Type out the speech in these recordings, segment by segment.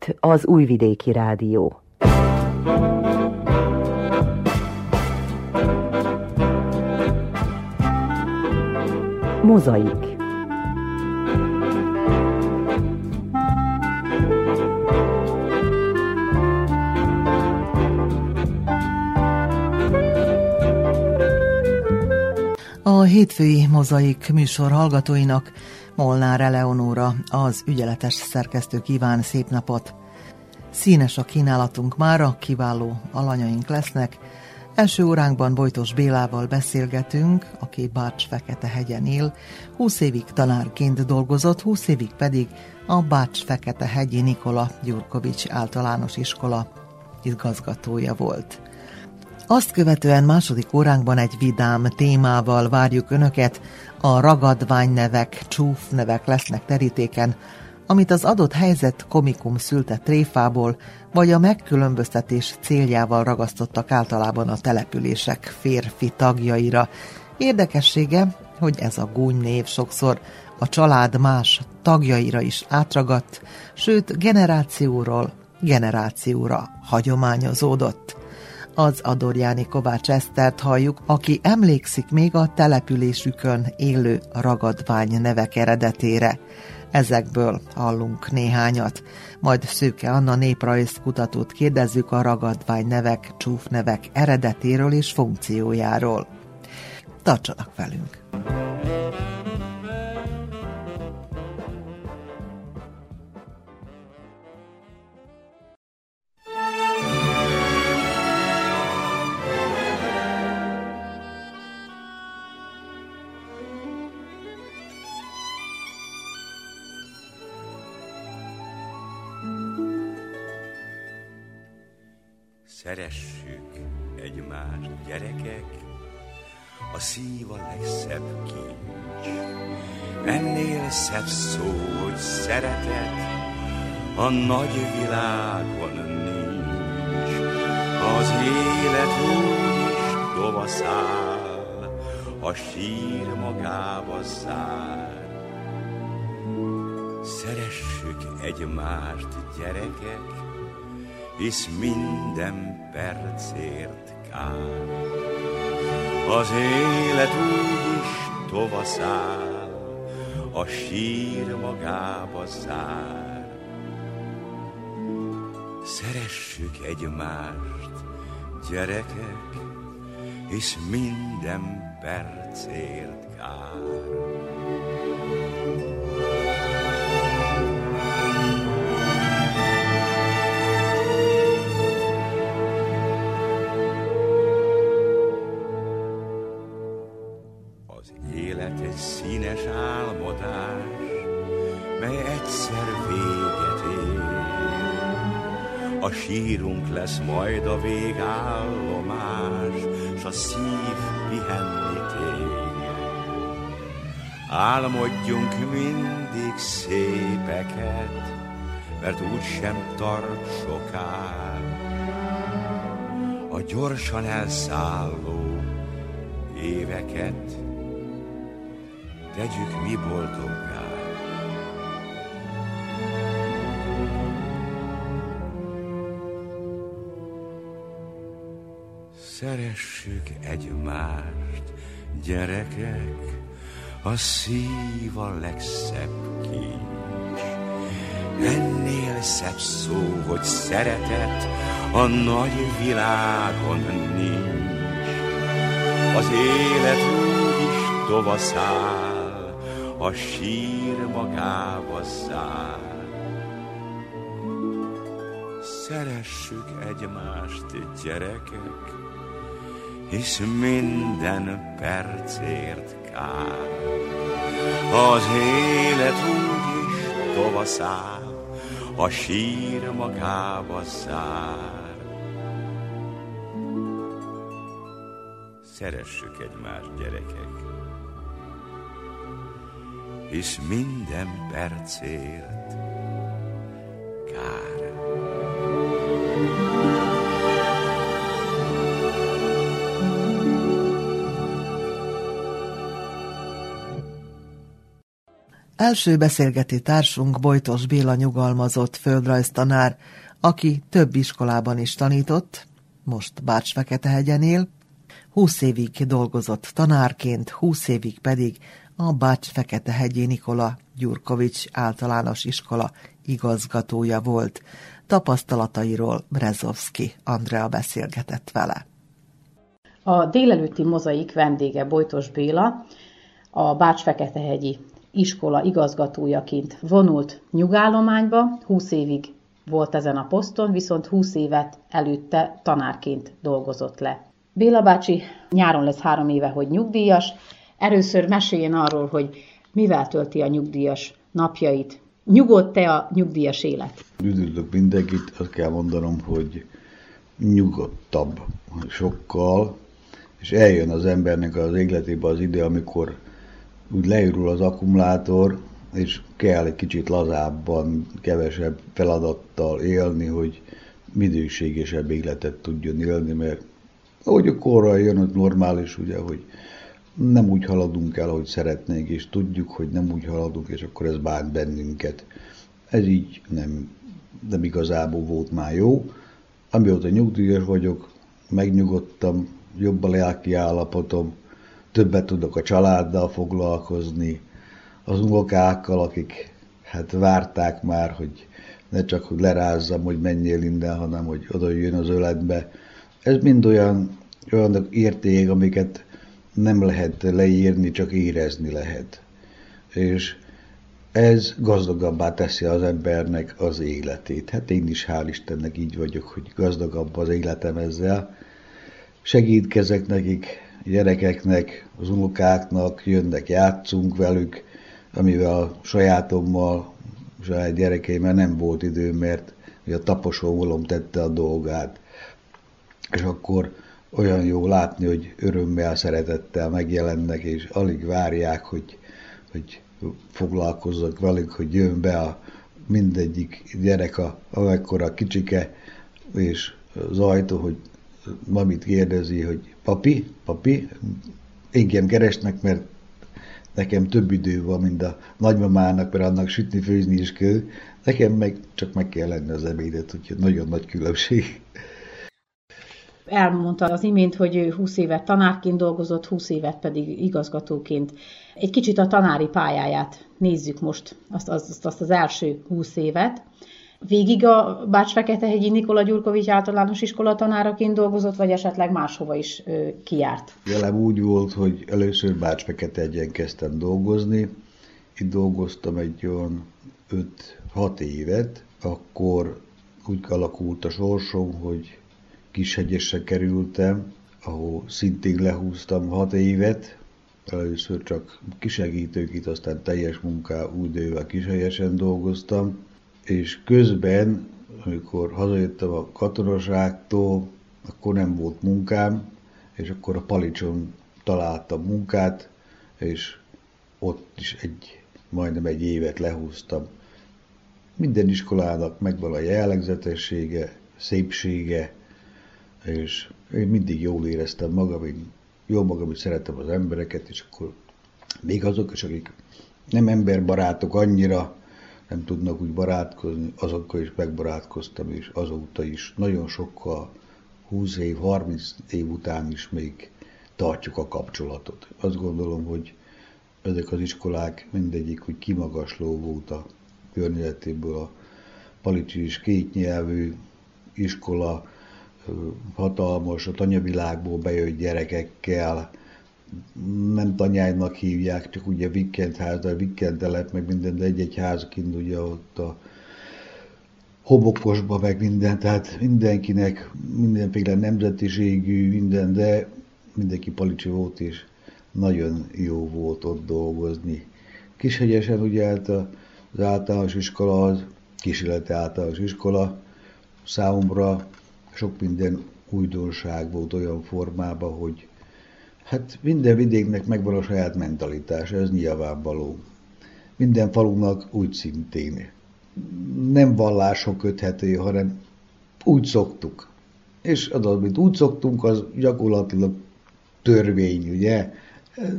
Itt az Újvidéki Rádió. Mozaik A hétfői mozaik műsor hallgatóinak Molnár Eleonóra, az ügyeletes szerkesztő kíván szép napot. Színes a kínálatunk mára, kiváló alanyaink lesznek. Első óránkban Bojtos Bélával beszélgetünk, aki Bács Fekete hegyen él. 20 évig tanárként dolgozott, 20 évig pedig a Bács Fekete hegyi Nikola Gyurkovics általános iskola igazgatója volt. Azt követően második óránkban egy vidám témával várjuk Önöket, a ragadványnevek, csúfnevek lesznek terítéken, amit az adott helyzet komikum szülte tréfából, vagy a megkülönböztetés céljával ragasztottak általában a települések férfi tagjaira. Érdekessége, hogy ez a gúny név sokszor a család más tagjaira is átragadt, sőt generációról generációra hagyományozódott az Adorjáni Kovács Esztert halljuk, aki emlékszik még a településükön élő ragadvány nevek eredetére. Ezekből hallunk néhányat. Majd Szőke Anna néprajzkutatót kérdezzük a ragadvány nevek, csúfnevek eredetéről és funkciójáról. Tartsanak velünk! Szeressük egymást, gyerekek, a szív a legszebb kincs. Ennél szebb szó, hogy szeretet, a nagy világon nincs. Az élet úgy is tovaszál, a sír magába zár. Szeressük egymást, gyerekek, hisz minden percért kár. Az élet úgyis tovaszál, a sír magába zár. Szeressük egymást, gyerekek, hisz minden percért kár. Álmodjunk mindig szépeket, Mert úgysem tart soká. A gyorsan elszálló éveket Tegyük mi boldoggá. Szeressük egymást, gyerekek, a szív a legszebb kincs. Ennél szebb szó, hogy szeretet, a nagy világon nincs. Az élet úgy is tovaszál, a sír magába zár. Szeressük egymást, gyerekek, hisz minden percért kár. Az élet úgyis tovaszál, a sír magába zár. Szeressük egymást, gyerekek, hisz minden percért Első beszélgető társunk Bojtos Béla nyugalmazott földrajztanár, aki több iskolában is tanított, most Bács-Feketehegyen él, 20 évig dolgozott tanárként, 20 évig pedig a Bács-Feketehegyi Nikola Gyurkovics általános iskola igazgatója volt. Tapasztalatairól Brezovski Andrea beszélgetett vele. A délelőtti mozaik vendége Bojtos Béla, a Bács-Feketehegyi iskola igazgatójaként vonult nyugállományba, 20 évig volt ezen a poszton, viszont 20 évet előtte tanárként dolgozott le. Béla bácsi nyáron lesz három éve, hogy nyugdíjas. Először meséljen arról, hogy mivel tölti a nyugdíjas napjait. Nyugodt-e a nyugdíjas élet? Üdvözlök mindenkit, azt kell mondanom, hogy nyugodtabb sokkal, és eljön az embernek az életébe az ide, amikor úgy leürül az akkumulátor, és kell egy kicsit lazábban, kevesebb feladattal élni, hogy minőségesebb életet tudjon élni, mert ahogy a korra jön, hogy normális, ugye, hogy nem úgy haladunk el, ahogy szeretnénk, és tudjuk, hogy nem úgy haladunk, és akkor ez bánt bennünket. Ez így nem, nem igazából volt már jó. Amióta nyugdíjas vagyok, megnyugodtam, jobb a lelki állapotom, többet tudok a családdal foglalkozni, az unokákkal, akik hát várták már, hogy ne csak, hogy lerázzam, hogy menjél innen, hanem hogy oda jön az öletbe. Ez mind olyan, olyan érték, amiket nem lehet leírni, csak érezni lehet. És ez gazdagabbá teszi az embernek az életét. Hát én is hál' Istennek így vagyok, hogy gazdagabb az életem ezzel. Segítkezek nekik, gyerekeknek, az unokáknak, jönnek, játszunk velük, amivel a sajátommal, saját gyerekeimmel nem volt idő, mert a taposó tette a dolgát. És akkor olyan jó látni, hogy örömmel, szeretettel megjelennek, és alig várják, hogy, hogy foglalkozzak velük, hogy jön be a mindegyik gyerek, a, amekkora kicsike, és az ajtó, hogy mamit kérdezi, hogy papi, papi, engem keresnek, mert nekem több idő van, mint a nagymamának, mert annak sütni, főzni is kell. Nekem meg csak meg kell lenni az ebédet, úgyhogy nagyon nagy különbség. Elmondta az imént, hogy 20 évet tanárként dolgozott, 20 évet pedig igazgatóként. Egy kicsit a tanári pályáját nézzük most, azt, azt, azt az első 20 évet. Végig a Bács-Feketehegyi Nikola Gyurkovics általános iskola tanáraként dolgozott, vagy esetleg máshova is ö, kijárt? Velem úgy volt, hogy először Bács-Feketehegyen kezdtem dolgozni. Itt dolgoztam egy olyan 5-6 évet, akkor úgy alakult a sorsom, hogy Kishegyesre kerültem, ahol szintén lehúztam 6 évet, először csak kisegítőkit, aztán teljes munká új Kishegyesen dolgoztam, és közben, amikor hazajöttem a katonaságtól, akkor nem volt munkám, és akkor a Palicson találtam munkát, és ott is egy, majdnem egy évet lehúztam. Minden iskolának megvan a jellegzetessége, szépsége, és én mindig jól éreztem magam, én jól magam, hogy szeretem az embereket, és akkor még azok is, akik nem emberbarátok annyira, nem tudnak úgy barátkozni, azokkal is megbarátkoztam, és azóta is nagyon sokkal, 20 év, 30 év után is még tartjuk a kapcsolatot. Azt gondolom, hogy ezek az iskolák mindegyik úgy kimagasló volt a környezetéből. A Palicsi is kétnyelvű iskola, hatalmas, a tanyavilágból bejött gyerekekkel, nem tanyájnak hívják, csak ugye vikendház, de vikendelep, meg minden, de egy-egy ház kint ugye ott a hobokosba, meg minden, tehát mindenkinek mindenféle nemzetiségű, minden, de mindenki palicsi volt, és nagyon jó volt ott dolgozni. Kishegyesen ugye hát az általános iskola, az kísérleti általános iskola, számomra sok minden újdonság volt olyan formában, hogy Hát minden vidéknek megvan a saját mentalitása, ez nyilvánvaló. Minden falunak úgy szintén. Nem vallások köthető, hanem úgy szoktuk. És az, amit úgy szoktunk, az gyakorlatilag törvény, ugye?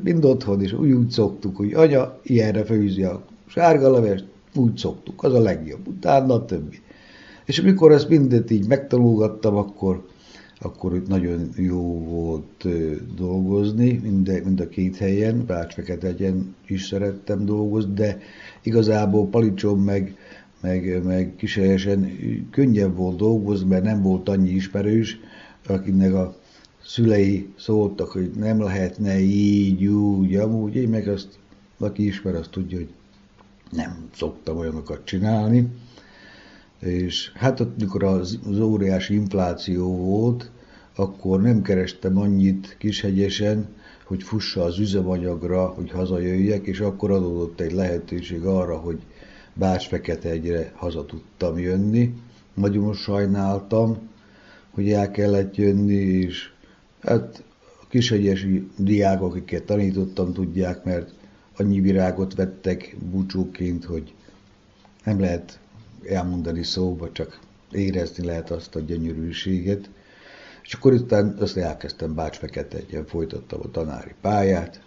Mind otthon is úgy, úgy szoktuk, hogy anya ilyenre főzi a sárga levest úgy szoktuk, az a legjobb, utána a többi. És amikor ezt mindent így megtanulgattam, akkor, akkor itt nagyon jó volt dolgozni, mind, mind a két helyen, Bács-Feketegyen is szerettem dolgozni, de igazából Palicson meg, meg, meg Kiselyesen könnyebb volt dolgozni, mert nem volt annyi ismerős, akinek a szülei szóltak, hogy nem lehetne így, úgy, amúgy, én meg azt, aki ismer, azt tudja, hogy nem szoktam olyanokat csinálni. És hát ott, mikor az, az óriási infláció volt, akkor nem kerestem annyit kishegyesen, hogy fussa az üzemanyagra, hogy hazajöjjek, és akkor adódott egy lehetőség arra, hogy Bács egyre haza tudtam jönni. Nagyon sajnáltam, hogy el kellett jönni, és hát a kishegyesi diákok, akiket tanítottam, tudják, mert annyi virágot vettek búcsúként, hogy nem lehet elmondani szóba, csak érezni lehet azt a gyönyörűséget. És akkor utána azt elkezdtem Bács egyen, folytattam a tanári pályát.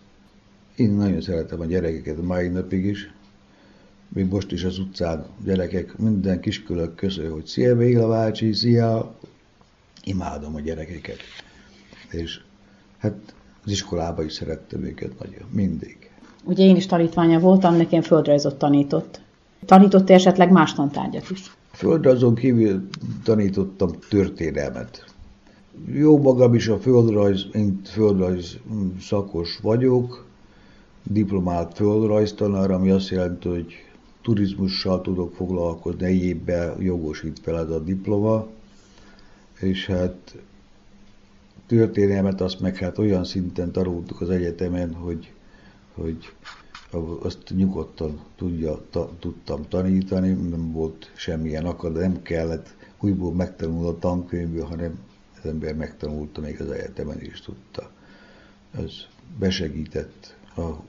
Én nagyon szeretem a gyerekeket a mai napig is. Még most is az utcán gyerekek, minden kiskölök közül, hogy szia Béla bácsi, szia! Imádom a gyerekeket. És hát az iskolában is szerettem őket nagyon, mindig. Ugye én is tanítványa voltam, nekem földrajzot tanított. Tanított -e esetleg más tantárgyat is? Földrajzon kívül tanítottam történelmet. Jó magam is a földrajz, én földrajz szakos vagyok, diplomált földrajztanár, ami azt jelenti, hogy turizmussal tudok foglalkozni, egyébben jogosít fel ez a diploma, és hát történelmet azt meg hát olyan szinten tanultuk az egyetemen, hogy hogy azt nyugodtan tudja, ta, tudtam tanítani, nem volt semmilyen akad, nem kellett újból megtanulni a tankönyvből, hanem az ember megtanulta, még az egyetemen is tudta. Ez besegített,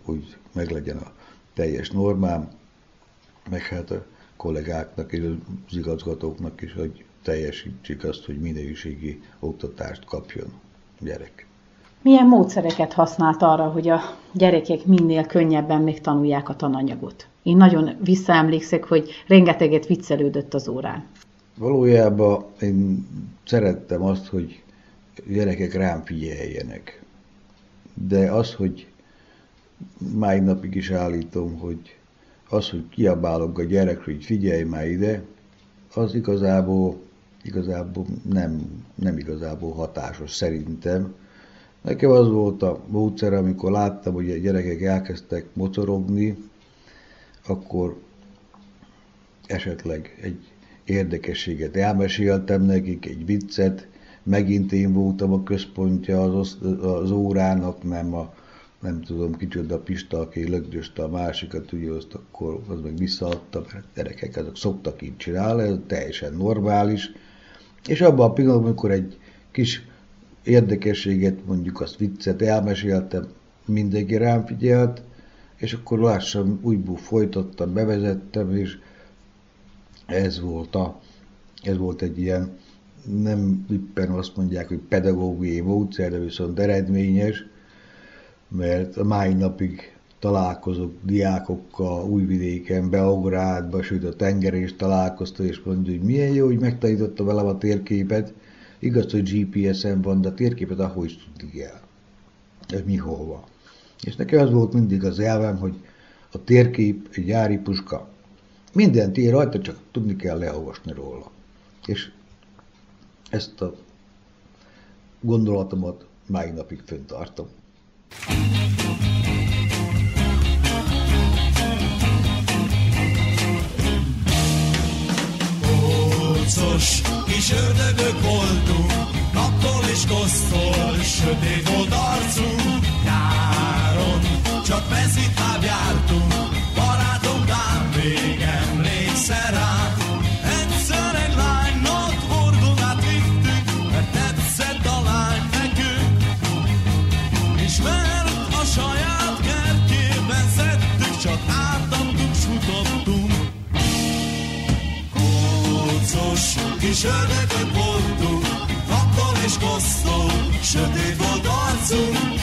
hogy meglegyen a teljes normám, meg hát a kollégáknak és az igazgatóknak is, hogy teljesítsék azt, hogy minőségi oktatást kapjon gyerek. Milyen módszereket használt arra, hogy a gyerekek minél könnyebben megtanulják a tananyagot? Én nagyon visszaemlékszek, hogy rengeteget viccelődött az órán. Valójában én szerettem azt, hogy gyerekek rám figyeljenek. De az, hogy máj napig is állítom, hogy az, hogy kiabálok a gyerekre, hogy figyelj már ide, az igazából, igazából nem, nem igazából hatásos szerintem, Nekem az volt a módszer, amikor láttam, hogy a gyerekek elkezdtek mocorogni, akkor esetleg egy érdekességet elmeséltem nekik, egy viccet, megint én voltam a központja az, az órának, nem a nem tudom kicsoda Pista, aki lögdöste a másikat, ugye azt akkor az meg visszaadta, mert gyerekek azok szoktak így csinálni, ez teljesen normális. És abban a pillanatban, amikor egy kis érdekességet, mondjuk azt viccet elmeséltem, mindenki rám figyelt, és akkor lassan újból folytattam, bevezettem, és ez volt, a, ez volt egy ilyen, nem éppen azt mondják, hogy pedagógiai módszer, de viszont eredményes, mert a mai napig találkozok diákokkal Újvidéken, Beográdba, sőt a tenger is találkozta, és mondja, hogy milyen jó, hogy megtanította velem a térképet, Igaz, hogy GPS-en van, de a térképet ahol is tudni kell. Ez mi hol van. És nekem az volt mindig az elvem, hogy a térkép egy gyári puska. Minden tér rajta, csak tudni kell leolvasni róla. És ezt a gondolatomat máj napig föntartom. Harcos kis ördögök voltunk, naptól és kosztól, sötét volt arcunk. Nyáron csak mezitláb jártunk, barátom tám még emlékszel rá. Kis ördögök voltunk, naptól és kosztól, sötét volt arcunk,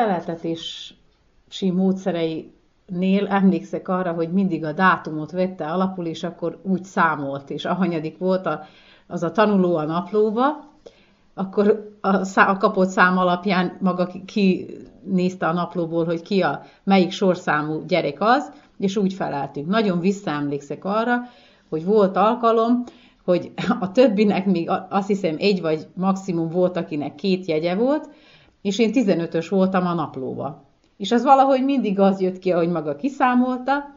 Feleltetési módszereinél emlékszek arra, hogy mindig a dátumot vette alapul, és akkor úgy számolt, és ahanyadik volt a, az a tanuló a naplóba, akkor a, szá, a kapott szám alapján maga ki, ki a naplóból, hogy ki a melyik sorszámú gyerek az, és úgy feleltünk. Nagyon visszaemlékszek arra, hogy volt alkalom, hogy a többinek még azt hiszem egy vagy maximum volt, akinek két jegye volt, és én 15-ös voltam a naplóba. És az valahogy mindig az jött ki, ahogy maga kiszámolta,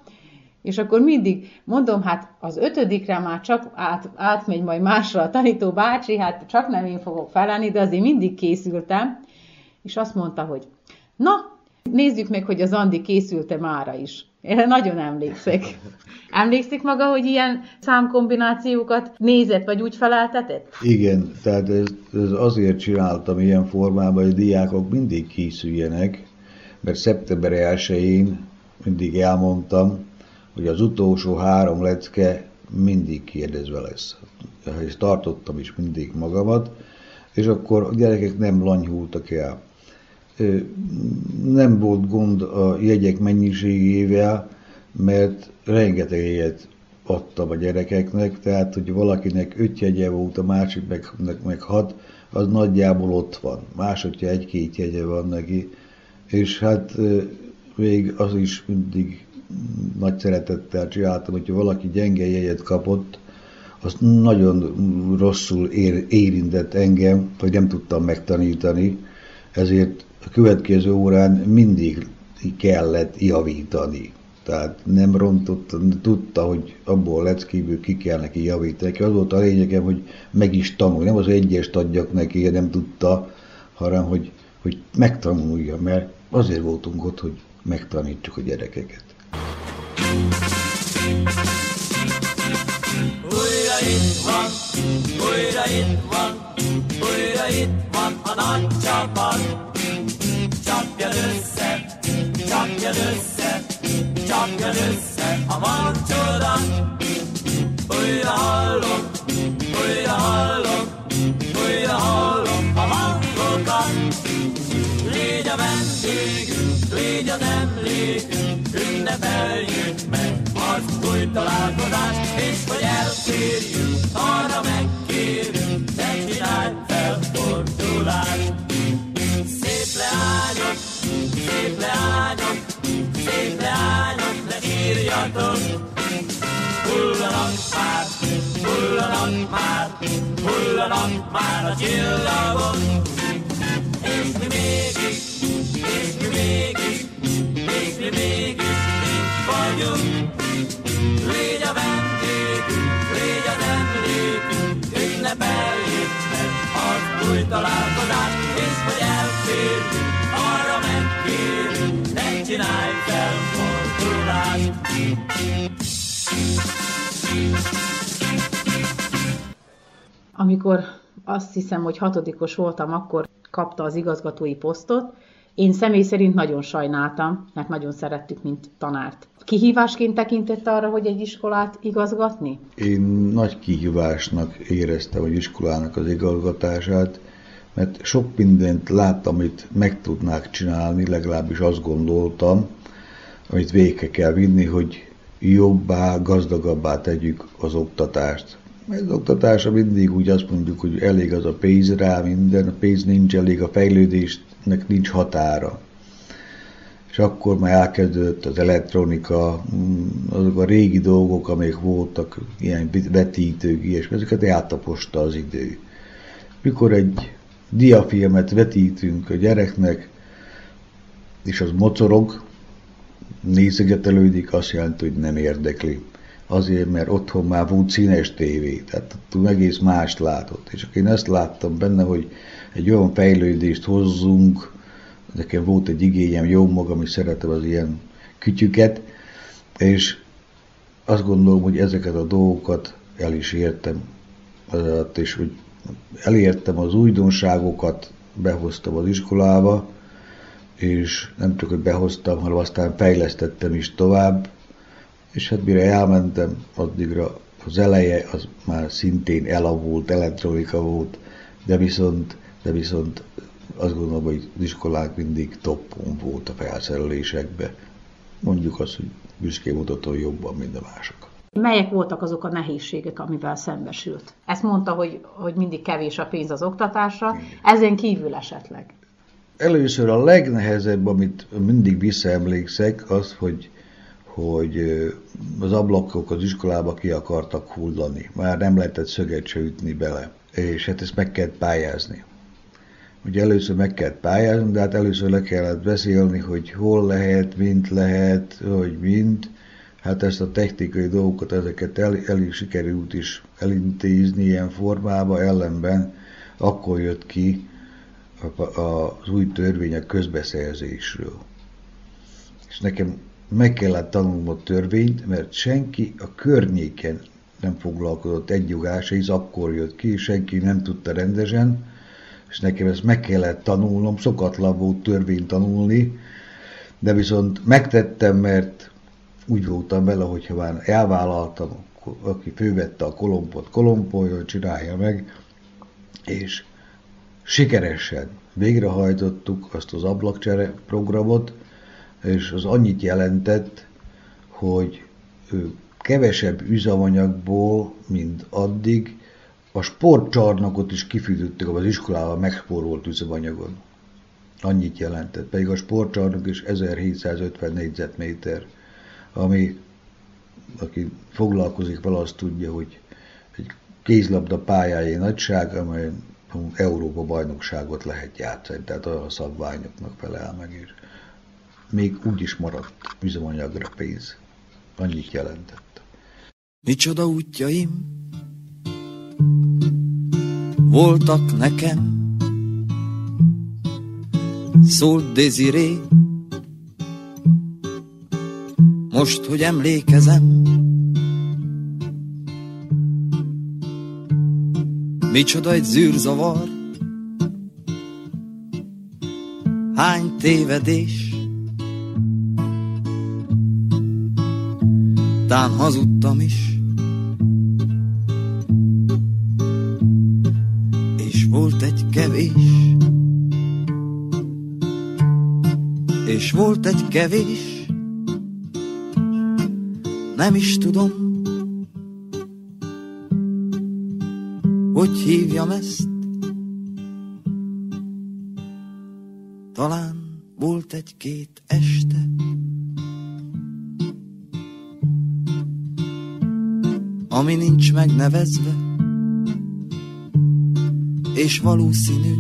és akkor mindig mondom, hát az ötödikre már csak át, átmegy majd másra a tanító bácsi, hát csak nem én fogok felállni, de azért mindig készültem, és azt mondta, hogy na, nézzük meg, hogy az Andi készülte mára is. Erre nagyon emlékszek. Emlékszik maga, hogy ilyen számkombinációkat nézett, vagy úgy feleltetett? Igen, tehát ez, ez azért csináltam ilyen formában, hogy a diákok mindig készüljenek, mert szeptember 1-én mindig elmondtam, hogy az utolsó három lecke mindig kérdezve lesz. És tartottam is mindig magamat, és akkor a gyerekek nem lanyhultak el nem volt gond a jegyek mennyiségével, mert rengeteg jegyet adtam a gyerekeknek, tehát hogy valakinek öt jegye volt, a másiknak meg hat, az nagyjából ott van. Másodja egy-két jegye van neki, és hát még az is mindig nagy szeretettel csináltam, hogyha valaki gyenge jegyet kapott, azt nagyon rosszul ér, érintett engem, hogy nem tudtam megtanítani, ezért a következő órán mindig kellett javítani. Tehát nem rontott, tudta, hogy abból a leckéből ki kell neki javítani. Az volt a lényegem, hogy meg is tanulj. Nem az egyest adjak neki, nem tudta, hanem hogy, hogy megtanulja, mert azért voltunk ott, hogy megtanítsuk a gyerekeket. Újra itt van, újra itt van, újra itt van a nagy csapat csapjad össze, csapjad össze, csapjad össze a mancsoda. Újra hallom, újra hallom, újra hallom a hangokat. Légy a vendégünk, légy az emlékünk, ünnepeljük meg az új találkozást, és hogy elférjünk, arra megkérünk, ne csinálj felfordulást. Leányok, szép leányok, szép leányok, ne írjatok. Hullanak már, hullanak már, hullanak már a csillagok. És mi mégis, és mi mégis, és mi mégis itt vagyunk. Légy a vendégünk, légy az emlékünk, ünnepeljük meg az új találkozást, és hogy elférjünk, csinálj fel fordulást. Amikor azt hiszem, hogy hatodikos voltam, akkor kapta az igazgatói posztot. Én személy szerint nagyon sajnáltam, mert nagyon szerettük, mint tanárt. Kihívásként tekintett arra, hogy egy iskolát igazgatni? Én nagy kihívásnak éreztem hogy iskolának az igazgatását, mert sok mindent láttam, amit meg tudnák csinálni, legalábbis azt gondoltam, amit végre kell vinni, hogy jobbá, gazdagabbá tegyük az oktatást. Az oktatásra mindig úgy azt mondjuk, hogy elég az a pénz rá minden, a pénz nincs elég, a fejlődésnek nincs határa. És akkor már elkezdődött az elektronika, mm, azok a régi dolgok, amik voltak, ilyen vetítők, ilyesmi, ezeket eltaposta az idő. mikor egy diafilmet vetítünk a gyereknek, és az mocorog, nézegetelődik, azt jelenti, hogy nem érdekli. Azért, mert otthon már volt színes tévé, tehát ott egész mást látott. És én ezt láttam benne, hogy egy olyan fejlődést hozzunk, nekem volt egy igényem, jó magam is szeretem az ilyen kütyüket, és azt gondolom, hogy ezeket a dolgokat el is értem, és hogy elértem az újdonságokat, behoztam az iskolába, és nem csak, hogy behoztam, hanem aztán fejlesztettem is tovább, és hát mire elmentem, addigra az eleje az már szintén elavult, elektronika volt, de viszont, de viszont azt gondolom, hogy az iskolák mindig toppon volt a felszerelésekbe. Mondjuk azt, hogy büszkén mutató jobban, mint a mások. Melyek voltak azok a nehézségek, amivel szembesült? Ezt mondta, hogy, hogy mindig kevés a pénz az oktatásra, ezen kívül esetleg. Először a legnehezebb, amit mindig visszaemlékszek, az, hogy, hogy az ablakok az iskolába ki akartak hullani. Már nem lehetett szöget se ütni bele. És hát ezt meg kellett pályázni. Ugye először meg kellett pályázni, de hát először le kellett beszélni, hogy hol lehet, mint lehet, hogy mint. Hát ezt a technikai dolgokat, ezeket el, el sikerült is elintézni ilyen formába, ellenben akkor jött ki, az új törvények közbeszerzésről. És nekem meg kellett tanulnom a törvényt, mert senki a környéken nem foglalkozott egy hisz akkor jött ki, senki nem tudta rendesen, és nekem ezt meg kellett tanulnom, szokatlan volt törvényt tanulni, de viszont megtettem, mert úgy voltam vele, hogyha már elvállaltam, aki fővette a kolompot, kolompoljon, csinálja meg, és sikeresen végrehajtottuk azt az ablakcsere programot, és az annyit jelentett, hogy kevesebb üzemanyagból, mint addig, a sportcsarnokot is kifűtöttük az iskolával megspórolt üzemanyagon. Annyit jelentett, pedig a sportcsarnok is 1750 négyzetméter, ami, aki foglalkozik vele, azt tudja, hogy egy kézlabda pályájé nagyság, amely Európa bajnokságot lehet játszani, tehát a szabványoknak felel meg, és még úgy is maradt üzemanyagra pénz. Annyit jelentett. Micsoda útjaim voltak nekem, szólt Desiré, most, hogy emlékezem, Micsoda egy zűrzavar, hány tévedés, tán hazudtam is, és volt egy kevés, és volt egy kevés, nem is tudom, hogy hívjam ezt? Talán volt egy-két este, ami nincs megnevezve, és valószínű,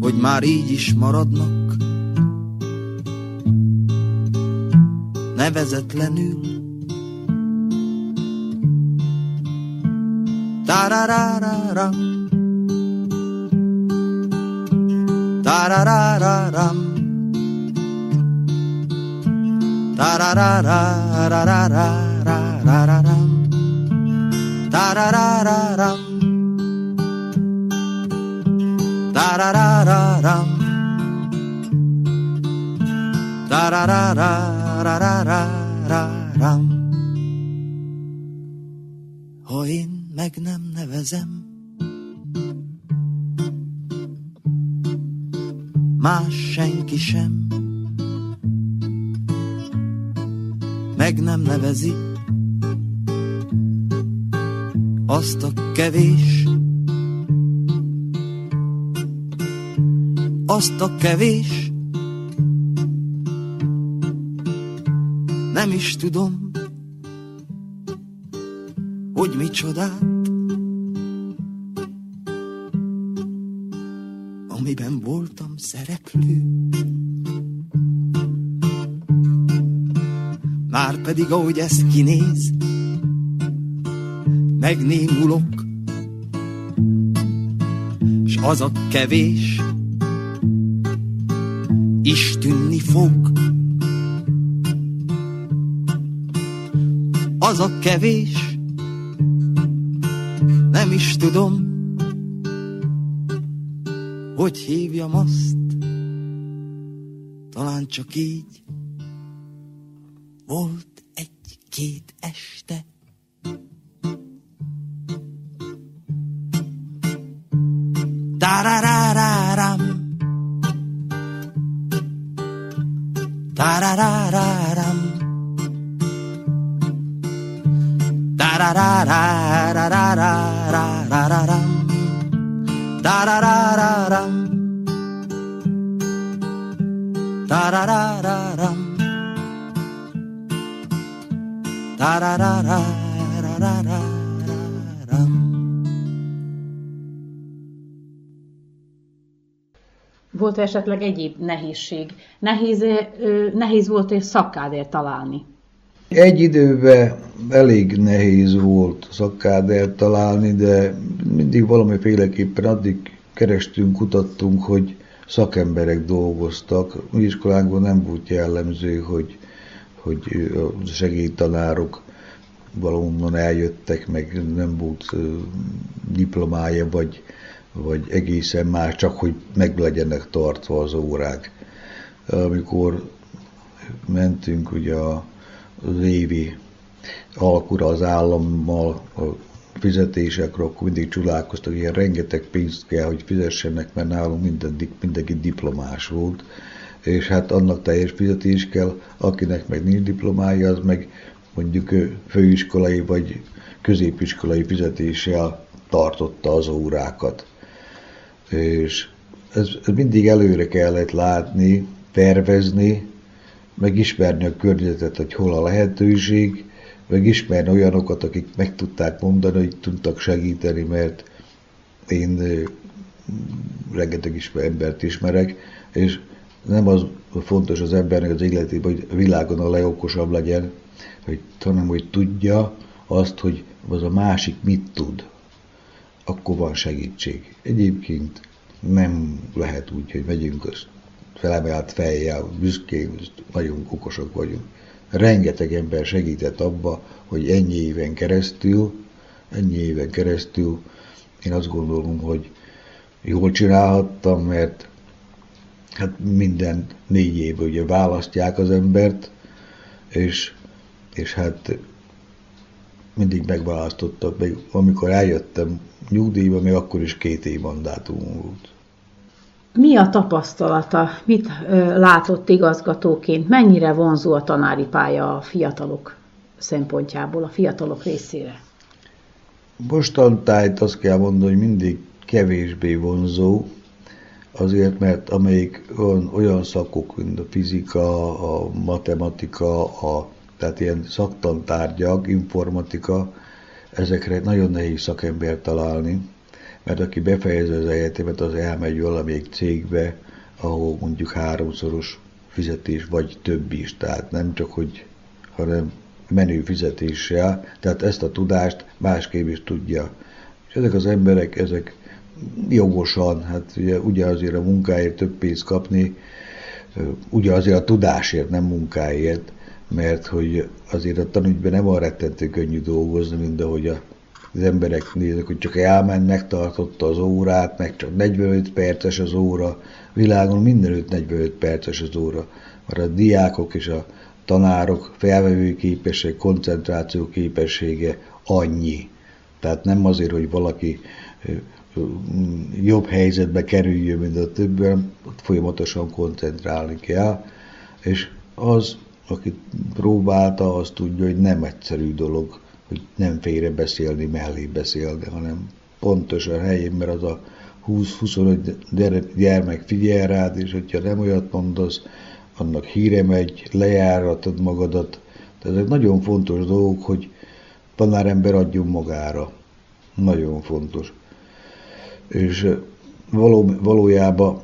hogy már így is maradnak, nevezetlenül Tararararam. Tararararam. Tararararararararam. Tararararam. Tararararam. Tarararararararam. Ha én meg nem nevezem. Más senki sem meg nem nevezi azt a kevés, azt a kevés, is tudom, hogy mi csodát, amiben voltam szereplő. Már pedig ahogy ez kinéz, megnémulok, s az a kevés is tűnni fog. Az a kevés, nem is tudom, hogy hívjam azt, talán csak így volt egy-két este. Tarararam. Tarararam. Volt esetleg egyéb nehézség? Nehéz, nehéz volt egy szakkádért találni? Egy időben elég nehéz volt szakkádert találni, de mindig valamiféleképpen addig kerestünk, kutattunk, hogy szakemberek dolgoztak. Mi iskolánkban nem volt jellemző, hogy, hogy a segédtanárok valahonnan eljöttek, meg nem volt diplomája, vagy, vagy egészen más, csak hogy meg legyenek tartva az órák. Amikor mentünk ugye a, az évi alkura az állammal a fizetésekről, akkor mindig csodálkoztak, ilyen rengeteg pénzt kell, hogy fizessenek, mert nálunk minden, mindenki diplomás volt, és hát annak teljes fizetés kell, akinek meg nincs diplomája, az meg mondjuk főiskolai vagy középiskolai fizetéssel tartotta az órákat. És ez, ez mindig előre kellett látni, tervezni, megismerni a környezetet, hogy hol a lehetőség, megismerni olyanokat, akik meg tudták mondani, hogy tudtak segíteni, mert én rengeteg ismer, embert ismerek, és nem az fontos az embernek az életében, hogy a világon a legokosabb legyen, hogy, hanem hogy tudja azt, hogy az a másik mit tud, akkor van segítség. Egyébként nem lehet úgy, hogy megyünk az felemelt fejjel, büszkén, nagyon okosak vagyunk. Rengeteg ember segített abba, hogy ennyi éven keresztül, ennyi éven keresztül én azt gondolom, hogy jól csinálhattam, mert hát minden négy évben ugye választják az embert, és, és hát mindig megválasztottak, még amikor eljöttem nyugdíjba, még akkor is két év mandátum volt. Mi a tapasztalata? Mit látott igazgatóként? Mennyire vonzó a tanári pálya a fiatalok szempontjából, a fiatalok részére? Mostantájt azt kell mondani, hogy mindig kevésbé vonzó, azért, mert amelyik olyan, olyan szakok, mint a fizika, a matematika, a, tehát ilyen szaktantárgyak, informatika, ezekre nagyon nehéz szakember találni, mert aki befejezi az egyetemet, az elmegy valamelyik cégbe, ahol mondjuk háromszoros fizetés, vagy több is, tehát nem csak, hogy, hanem menő fizetéssel, tehát ezt a tudást másképp is tudja. És ezek az emberek, ezek jogosan, hát ugye, ugye a munkáért több pénzt kapni, ugye a tudásért, nem munkáért, mert hogy azért a tanügyben nem a rettentő könnyű dolgozni, mint ahogy a, emberek néznek, hogy csak elment, megtartotta az órát, meg csak 45 perces az óra, világon mindenütt 45 perces az óra, mert a diákok és a tanárok felvevő képesség, koncentráció képessége annyi. Tehát nem azért, hogy valaki jobb helyzetbe kerüljön, mint a ott folyamatosan koncentrálni kell, és az, aki próbálta, az tudja, hogy nem egyszerű dolog, hogy nem félre beszélni, mellé beszélni, hanem pontosan helyén, mert az a 20-25 gyermek figyel rád, és hogyha nem olyat mondasz, annak híre megy, lejáratod magadat. Tehát ez nagyon fontos dolog, hogy tanárember adjon magára. Nagyon fontos. És való, valójában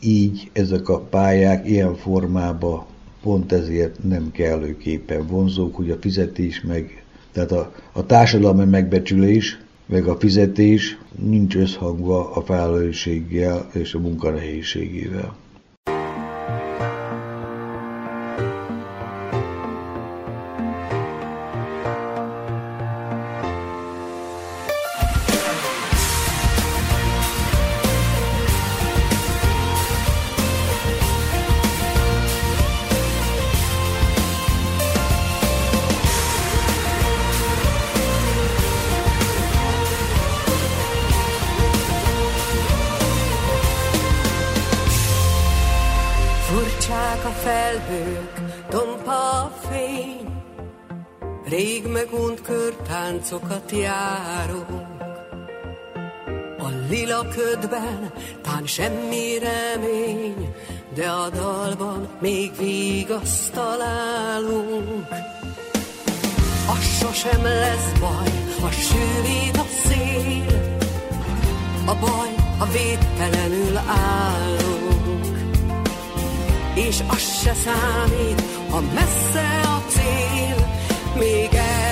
így ezek a pályák ilyen formában pont ezért nem kellőképpen vonzók, hogy a fizetés meg, tehát a, a társadalmi megbecsülés, meg a fizetés nincs összhangva a felelősséggel és a munkanehézségével. Ködben tán semmi remény, de a dalban még vigaszt találunk. Az sosem lesz baj, ha sűrít a szél, a baj, ha védtelenül állunk. És az se számít, ha messze a cél, még el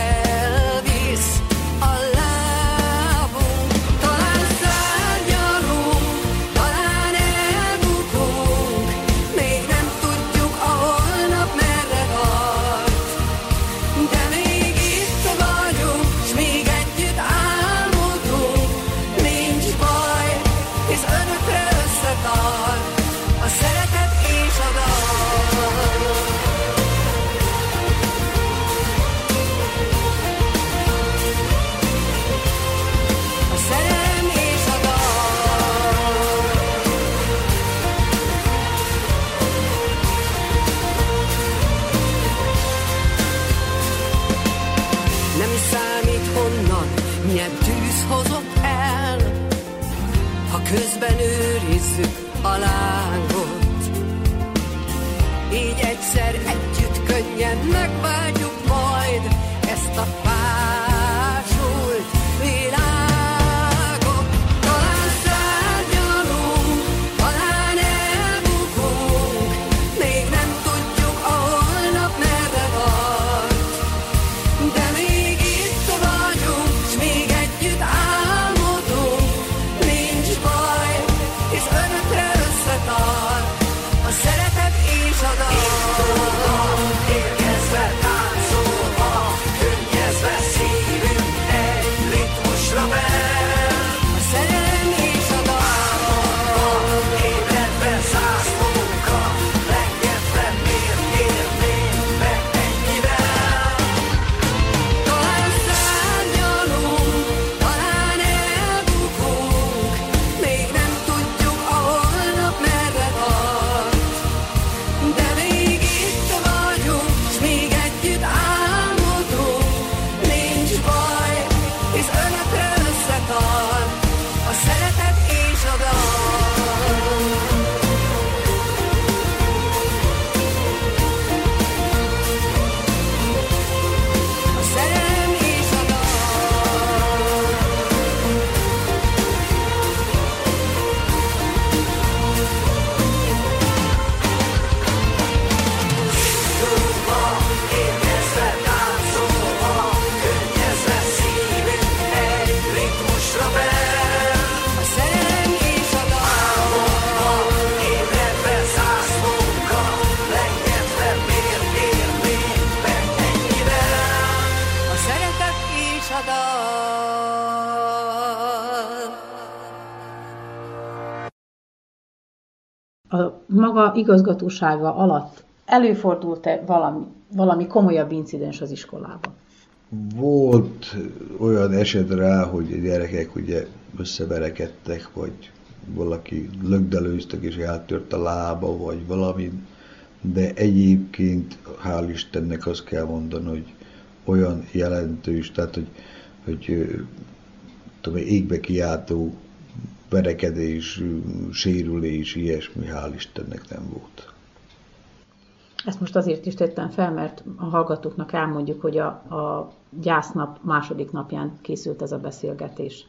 maga igazgatósága alatt előfordult-e valami, valami komolyabb incidens az iskolában? Volt olyan eset rá, hogy a gyerekek ugye összeverekedtek, vagy valaki lögdelőztek és eltört a lába, vagy valami, de egyébként hál' Istennek azt kell mondani, hogy olyan jelentős, tehát hogy, hogy tudom, égbe kiáltó verekedés, sérülés, ilyesmi, hál' Istennek nem volt. Ezt most azért is tettem fel, mert a hallgatóknak elmondjuk, hogy a, a gyásznap második napján készült ez a beszélgetés.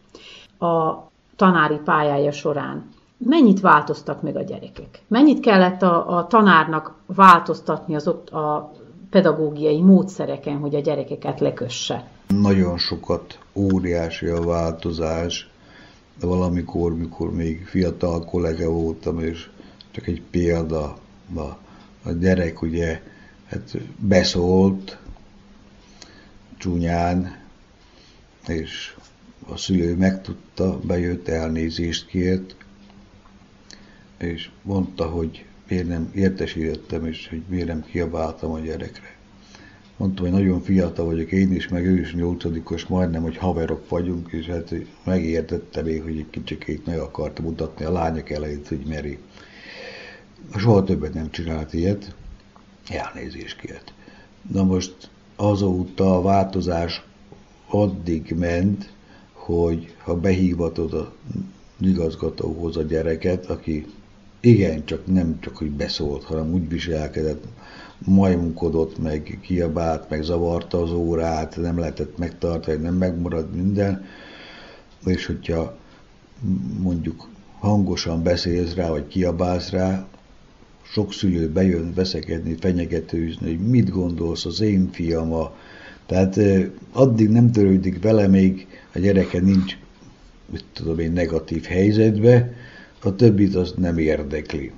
A tanári pályája során mennyit változtak meg a gyerekek? Mennyit kellett a, a tanárnak változtatni az a pedagógiai módszereken, hogy a gyerekeket lekösse? Nagyon sokat, óriási a változás. De valamikor, mikor még fiatal kollega voltam, és csak egy példa, a, a gyerek ugye hát beszólt csúnyán, és a szülő megtudta, bejött, elnézést kért, és mondta, hogy miért nem értesítettem, és hogy miért nem kiabáltam a gyerekre. Mondtam, hogy nagyon fiatal vagyok én is, meg ő is nyolcadikos, majdnem, hogy haverok vagyunk, és hát megértettem én, hogy egy kicsikét meg akarta mutatni a lányok elejét, hogy meri. Soha többet nem csinált ilyet, elnézést kért. Na most azóta a változás addig ment, hogy ha behívatod a igazgatóhoz a gyereket, aki igen, csak nem csak, hogy beszólt, hanem úgy viselkedett, majmunkodott, meg kiabált, meg zavarta az órát, nem lehetett megtartani, nem megmarad minden, és hogyha mondjuk hangosan beszélsz rá, vagy kiabálsz rá, sok szülő bejön veszekedni, fenyegetőzni, hogy mit gondolsz az én fiama. Tehát addig nem törődik vele, még a gyereke nincs, mit tudom én, negatív helyzetbe, a többit azt nem érdekli.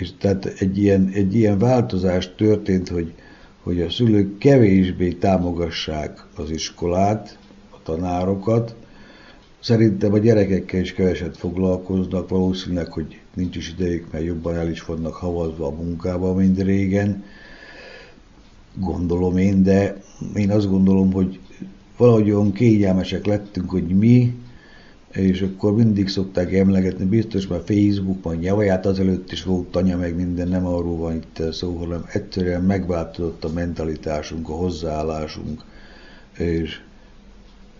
És tehát egy ilyen, egy ilyen változás történt, hogy, hogy a szülők kevésbé támogassák az iskolát, a tanárokat. Szerintem a gyerekekkel is keveset foglalkoznak, valószínűleg, hogy nincs is idejük, mert jobban el is vannak havazva a munkába, mint régen. Gondolom én, de én azt gondolom, hogy valahogy olyan kényelmesek lettünk, hogy mi és akkor mindig szokták emlegetni, biztos már Facebook, majd nyavaját azelőtt is volt tanya, meg minden, nem arról van itt szó, hanem egyszerűen megváltozott a mentalitásunk, a hozzáállásunk, és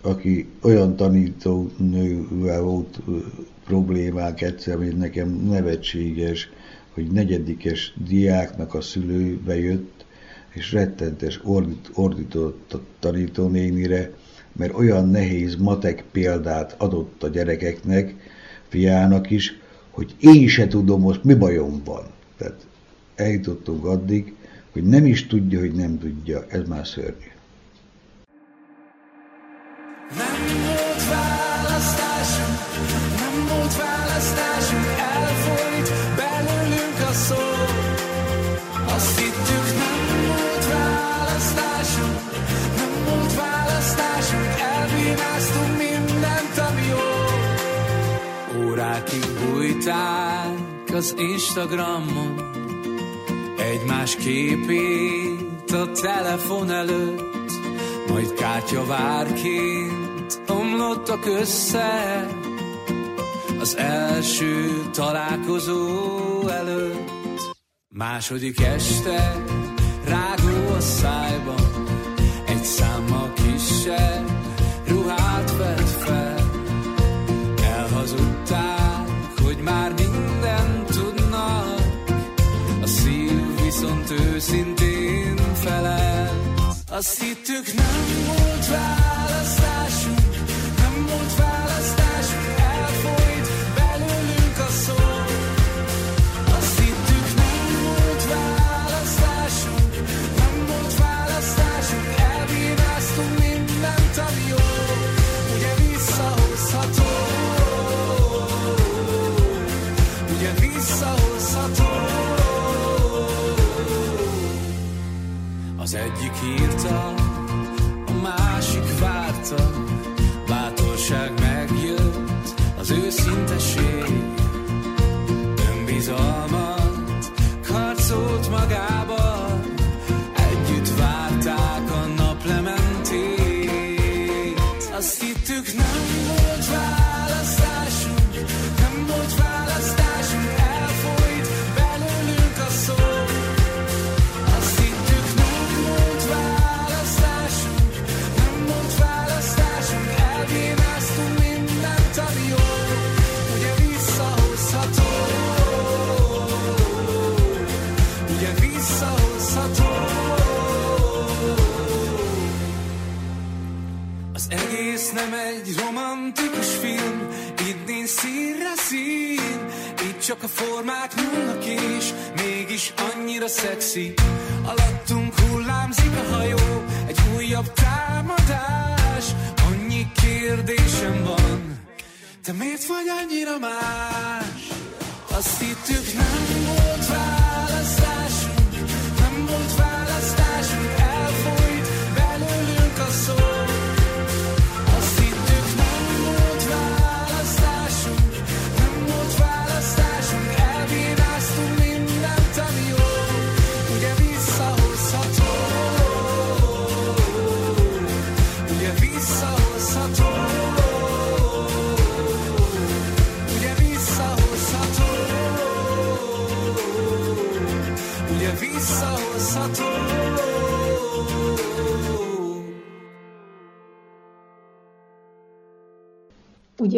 aki olyan tanítónővel volt problémák egyszer, hogy nekem nevetséges, hogy negyedikes diáknak a szülő bejött, és rettentes ordít, ordított a tanítónénire, mert olyan nehéz matek példát adott a gyerekeknek, fiának is, hogy én se tudom most mi bajom van. Tehát eljutottunk addig, hogy nem is tudja, hogy nem tudja. Ez már szörnyű. Nem Bújták az Instagramon, egymás képét a telefon előtt, majd kártyavárként omlottak össze az első találkozó előtt. Második este rágó a szájban, egy számmal kisebb őszintén felel. Azt hittük nem volt választásunk, Az egyik írta, a másik várta,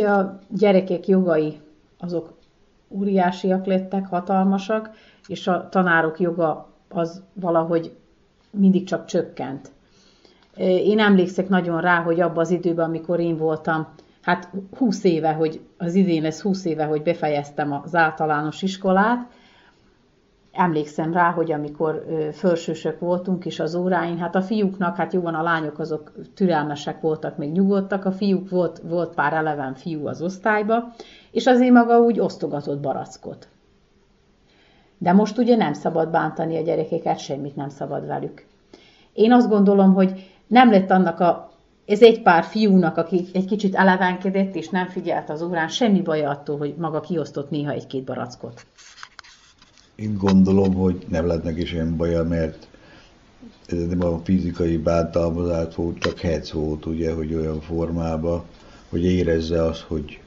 Ugye a gyerekek jogai azok óriásiak lettek, hatalmasak, és a tanárok joga az valahogy mindig csak csökkent. Én emlékszek nagyon rá, hogy abban az időben, amikor én voltam, hát 20 éve, hogy az idén lesz 20 éve, hogy befejeztem az általános iskolát, emlékszem rá, hogy amikor ö, felsősök voltunk is az óráin, hát a fiúknak, hát jó van, a lányok azok türelmesek voltak, még nyugodtak, a fiúk volt, volt pár eleven fiú az osztályba, és azért maga úgy osztogatott barackot. De most ugye nem szabad bántani a gyerekeket, semmit nem szabad velük. Én azt gondolom, hogy nem lett annak a, ez egy pár fiúnak, aki egy kicsit elevenkedett és nem figyelt az órán, semmi baj attól, hogy maga kiosztott néha egy-két barackot. Én gondolom, hogy nem lett neki sem baja, mert ez nem a fizikai bántalmazás volt, csak hec volt, ugye, hogy olyan formában, hogy érezze azt, hogy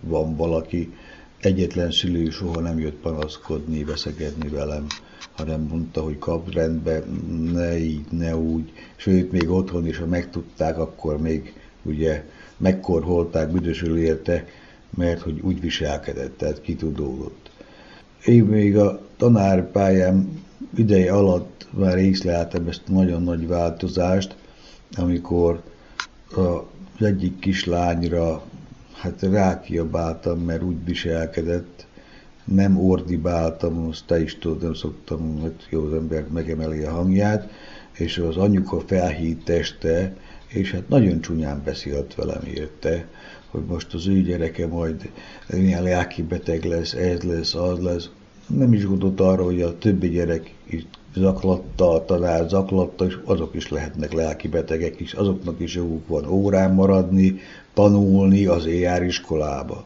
van valaki. Egyetlen szülő soha nem jött panaszkodni, veszekedni velem, hanem mondta, hogy kap rendbe, ne így, ne úgy. Sőt, még otthon is, ha megtudták, akkor még ugye megkorholták, büdösül érte, mert hogy úgy viselkedett, tehát kitudódott. Én még a tanárpályám ideje alatt már észleltem ezt a nagyon nagy változást, amikor az egyik kislányra hát rákiabáltam, mert úgy viselkedett, nem ordibáltam, azt te is tudod, nem szoktam, hogy jó az ember megemeli a hangját, és az anyuka felhívt este, és hát nagyon csúnyán beszélt velem érte, hogy most az ő gyereke majd ilyen lelki beteg lesz, ez lesz, az lesz. Nem is gondolt arra, hogy a többi gyerek is zaklatta, a tanár zaklatta, és azok is lehetnek lelki betegek is, azoknak is joguk van órán maradni, tanulni, az jár iskolába.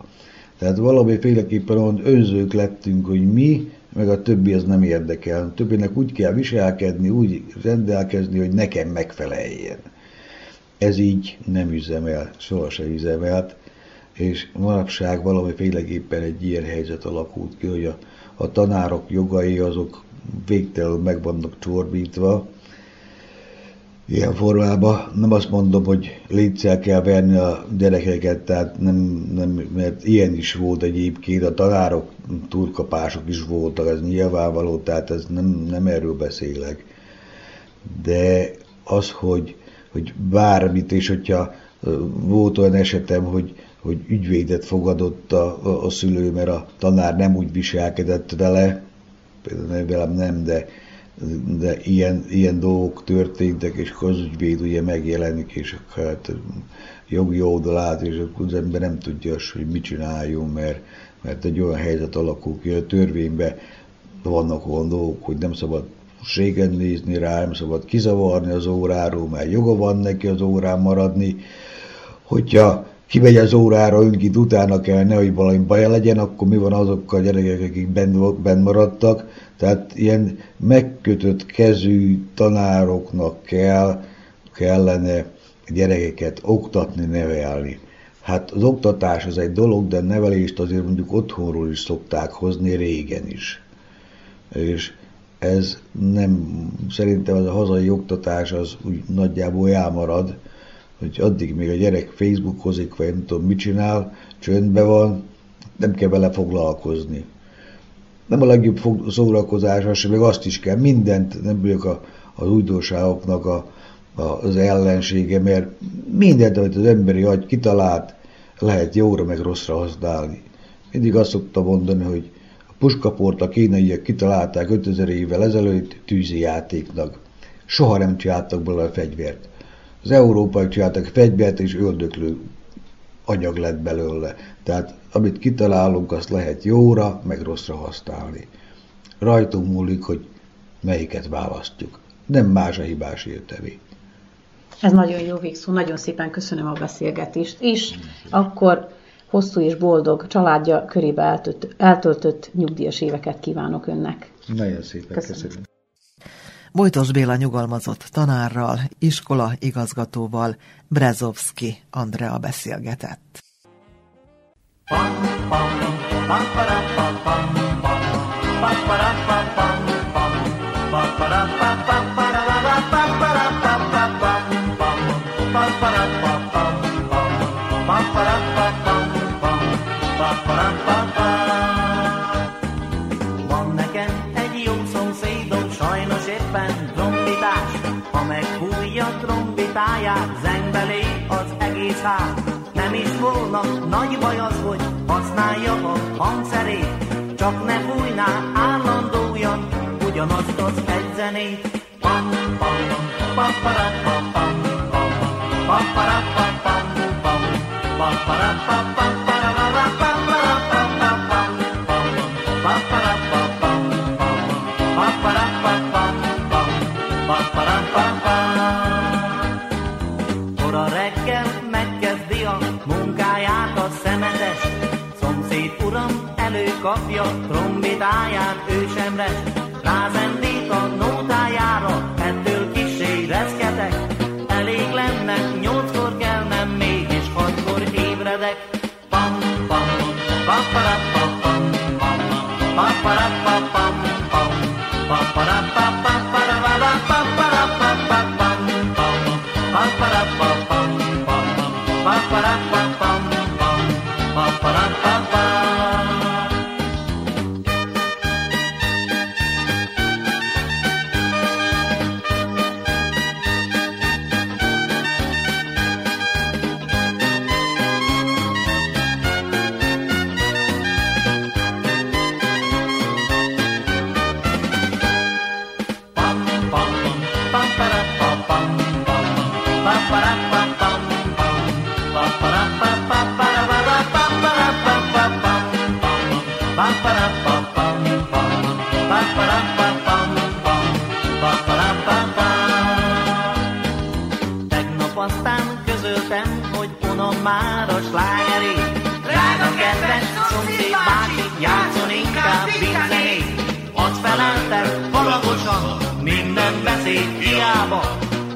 Tehát valamiféleképpen olyan önzők lettünk, hogy mi, meg a többi az nem érdekel. A többinek úgy kell viselkedni, úgy rendelkezni, hogy nekem megfeleljen. Ez így nem üzemel, sohasem üzemelt, és manapság valamiféleképpen egy ilyen helyzet alakult ki, hogy a, a tanárok jogai azok végtelenül meg vannak csorbítva, ilyen formában. Nem azt mondom, hogy létszel kell verni a gyerekeket, tehát nem, nem, mert ilyen is volt egyébként, a tanárok túlkapások is voltak, ez nyilvánvaló, tehát ez nem, nem erről beszélek. De az, hogy, hogy bármit, és hogyha volt olyan esetem, hogy, hogy ügyvédet fogadott a, a szülő, mert a tanár nem úgy viselkedett vele, például velem nem, de de ilyen, ilyen dolgok történtek, és az ügyvéd ugye megjelenik, és hát jogi oldalát, és akkor az ember nem tudja, hogy mit csináljon, mert, mert egy olyan helyzet alakul ki, a törvényben vannak olyan dolgok, hogy nem szabad ségen nézni rá, nem szabad kizavarni az óráról, mert joga van neki az órán maradni. Hogyha kimegy az órára, önkit utána kell, nehogy valami baj legyen, akkor mi van azokkal a gyerekek, akik benn, benn maradtak. Tehát ilyen megkötött kezű tanároknak kell, kellene gyerekeket oktatni, nevelni. Hát az oktatás az egy dolog, de nevelést azért mondjuk otthonról is szokták hozni régen is. És ez nem, szerintem az a hazai oktatás az úgy nagyjából elmarad, hogy addig még a gyerek Facebookozik, vagy nem tudom mit csinál, csöndben van, nem kell vele foglalkozni. Nem a legjobb szórakozás, sem, meg azt is kell, mindent, nem vagyok a, az újdonságoknak a, a, az ellensége, mert mindent, amit az emberi agy kitalált, lehet jóra meg rosszra használni. Mindig azt szokta mondani, hogy puskaport a kínaiak kitalálták 5000 évvel ezelőtt tűzi játéknak. Soha nem csináltak belőle fegyvert. Az európai csináltak fegyvert és öldöklő anyag lett belőle. Tehát amit kitalálunk, azt lehet jóra, meg rosszra használni. Rajtunk múlik, hogy melyiket választjuk. Nem más a hibás értevé. Ez nagyon jó végszó, nagyon szépen köszönöm a beszélgetést, és akkor hosszú és boldog családja körébe eltöltött, eltöltött nyugdíjas éveket kívánok önnek. Nagyon szépen köszönöm. köszönöm. Bojtos Béla nyugalmazott tanárral, iskola igazgatóval Brezovski Andrea beszélgetett. Pam, pam, pam, pam, pam, pam, pam, pam, Nem is volna nagy baj az, hogy használja a hangszerét, csak ne fújná állandóan ugyanazt az egy zenét. Pam, pam, pam, pam, pam, pam, pam, pam, pam, pam, pam, pam, pam, pam, pam, pam, kapja lesz. Rázendít a nótájára, ettől kisé reszketek. Elég lenne, nyolckor kell, nem mégis hatkor ébredek. Pam, pam, pam, pam, pam, pam, pam, slágeré. Drága kedves szomszéd bácsi, játszon inkább viccené. Az feleltem valagosan, minden beszéd hiába.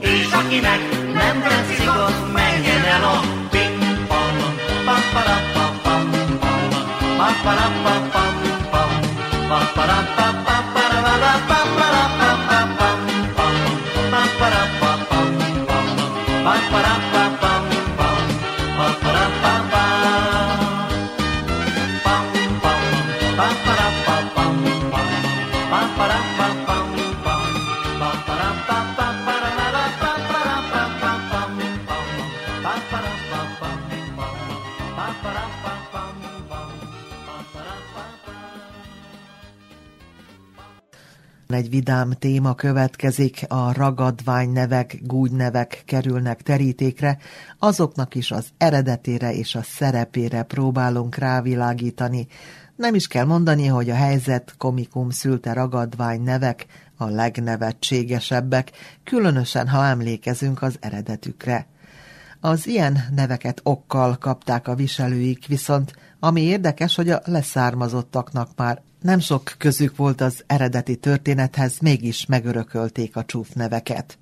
És akinek nem tetszik, az menjen el a ping-pong. Pam-parapam-pam, pam-parapam-pam, pam-parapam-pam. Ba-ba-da-ba-ba-ba-ba-ba-ba-ba-ba Egy vidám téma következik, a ragadvány nevek, gúgynevek kerülnek terítékre, azoknak is az eredetére és a szerepére próbálunk rávilágítani. Nem is kell mondani, hogy a helyzet komikum szülte ragadvány nevek a legnevetségesebbek, különösen ha emlékezünk az eredetükre. Az ilyen neveket okkal kapták a viselőik, viszont ami érdekes, hogy a leszármazottaknak már nem sok közük volt az eredeti történethez, mégis megörökölték a csúfneveket.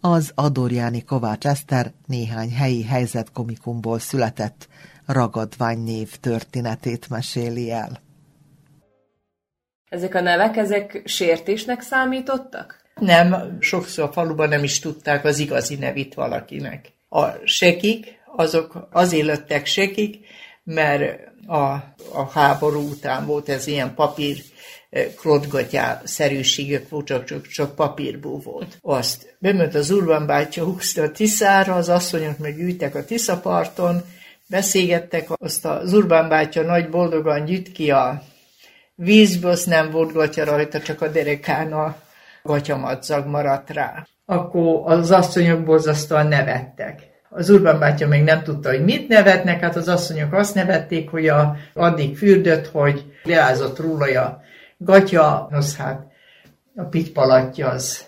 Az Adorjáni Kovács Eszter néhány helyi helyzetkomikumból született ragadvány név történetét meséli el. Ezek a nevek, ezek sértésnek számítottak? Nem, sokszor a faluban nem is tudták az igazi nevét valakinek. A sekik, azok azért lettek sekik, mert a, a háború után volt ez ilyen papír eh, klotgatyá-szerűségek volt, csak, csak, csak papírbú volt. Azt bement az Urban bátyja húzta a Tiszára, az asszonyok meg ültek a Tiszaparton, beszélgettek, azt az Urbán bátya nagy boldogan gyűjt ki a vízből, azt nem volt gatya rajta, csak a derekán a gatyamadzag maradt rá. Akkor az asszonyok borzasztóan nevettek. Az Urbán bátya még nem tudta, hogy mit nevetnek, hát az asszonyok azt nevették, hogy a, addig fürdött, hogy leázott róla a gatya, az hát a pitpalatja az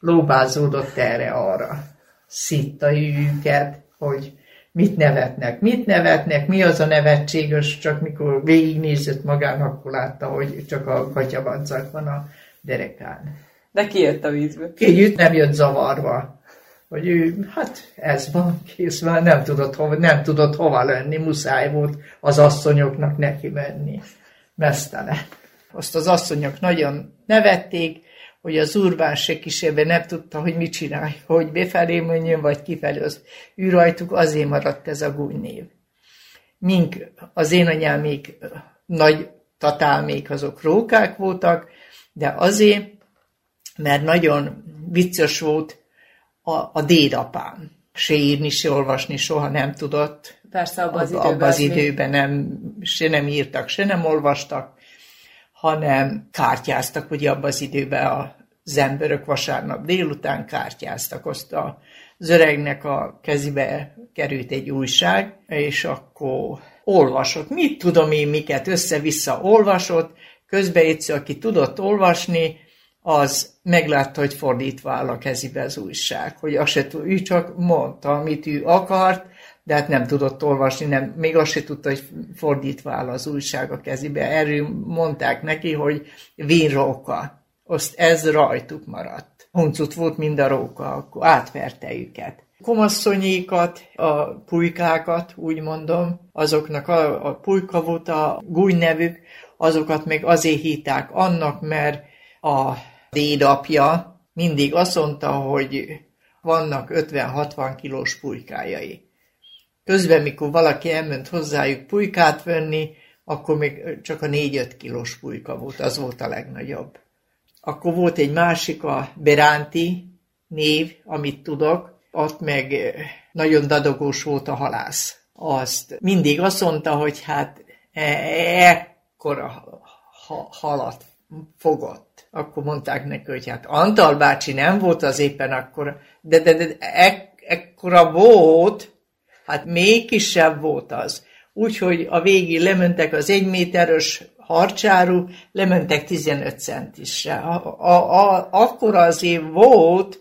lóbázódott erre-arra. Szitta őket, hogy mit nevetnek, mit nevetnek, mi az a nevetséges, csak mikor végignézett magának, akkor látta, hogy csak a gatyabadzak van a derekán. De ki jött a vízből? Ki jött, nem jött zavarva. Hogy ő, hát ez van, kész van, nem tudott, hova, nem tudott hova lenni, muszáj volt az asszonyoknak neki menni. Mesztele. Azt az asszonyok nagyon nevették, hogy az urbán se kísérve nem tudta, hogy mit csinálj, hogy befelé menjön, vagy kifelé. Az ő rajtuk azért maradt ez a gúnynév. Mink az én anyámék nagy tatálmék azok rókák voltak, de azért, mert nagyon vicces volt a, a dédapám. Se írni, se olvasni soha nem tudott. Persze abban az időben. Abban az időben nem, se nem írtak, se nem olvastak, hanem kártyáztak, ugye abban az időben az emberök vasárnap délután kártyáztak. Azt az öregnek a kezibe került egy újság, és akkor olvasott. Mit tudom én, miket össze-vissza olvasott, közben egyszer, aki tudott olvasni, az meglátta, hogy fordítva áll a kezibe az újság, hogy azt se ő csak mondta, amit ő akart, de hát nem tudott olvasni, nem, még azt se tudta, hogy fordítva áll az újság a kezébe. Erről mondták neki, hogy róka. Azt ez rajtuk maradt. Huncut volt mind a róka, akkor átverte őket. Komasszonyékat, a pulykákat, úgy mondom, azoknak a, a pulyka volt a gúj nevük, azokat meg azért hitták annak, mert a dédapja mindig azt mondta, hogy vannak 50-60 kilós pulykájai. Közben, mikor valaki elment hozzájuk pulykát venni, akkor még csak a 4-5 kilós pulyka volt, az volt a legnagyobb. Akkor volt egy másik, a Beránti név, amit tudok, ott meg nagyon dadogós volt a halász. Azt mindig azt mondta, hogy hát e, ekkora halat fogott. Akkor mondták neki, hogy hát Antal bácsi nem volt az éppen akkor, de, de, de e, ekkora volt, Hát még kisebb volt az. Úgyhogy a végig lementek az egy méteres harcsáru, lementek 15 centisre. A, a, a, akkor az év volt,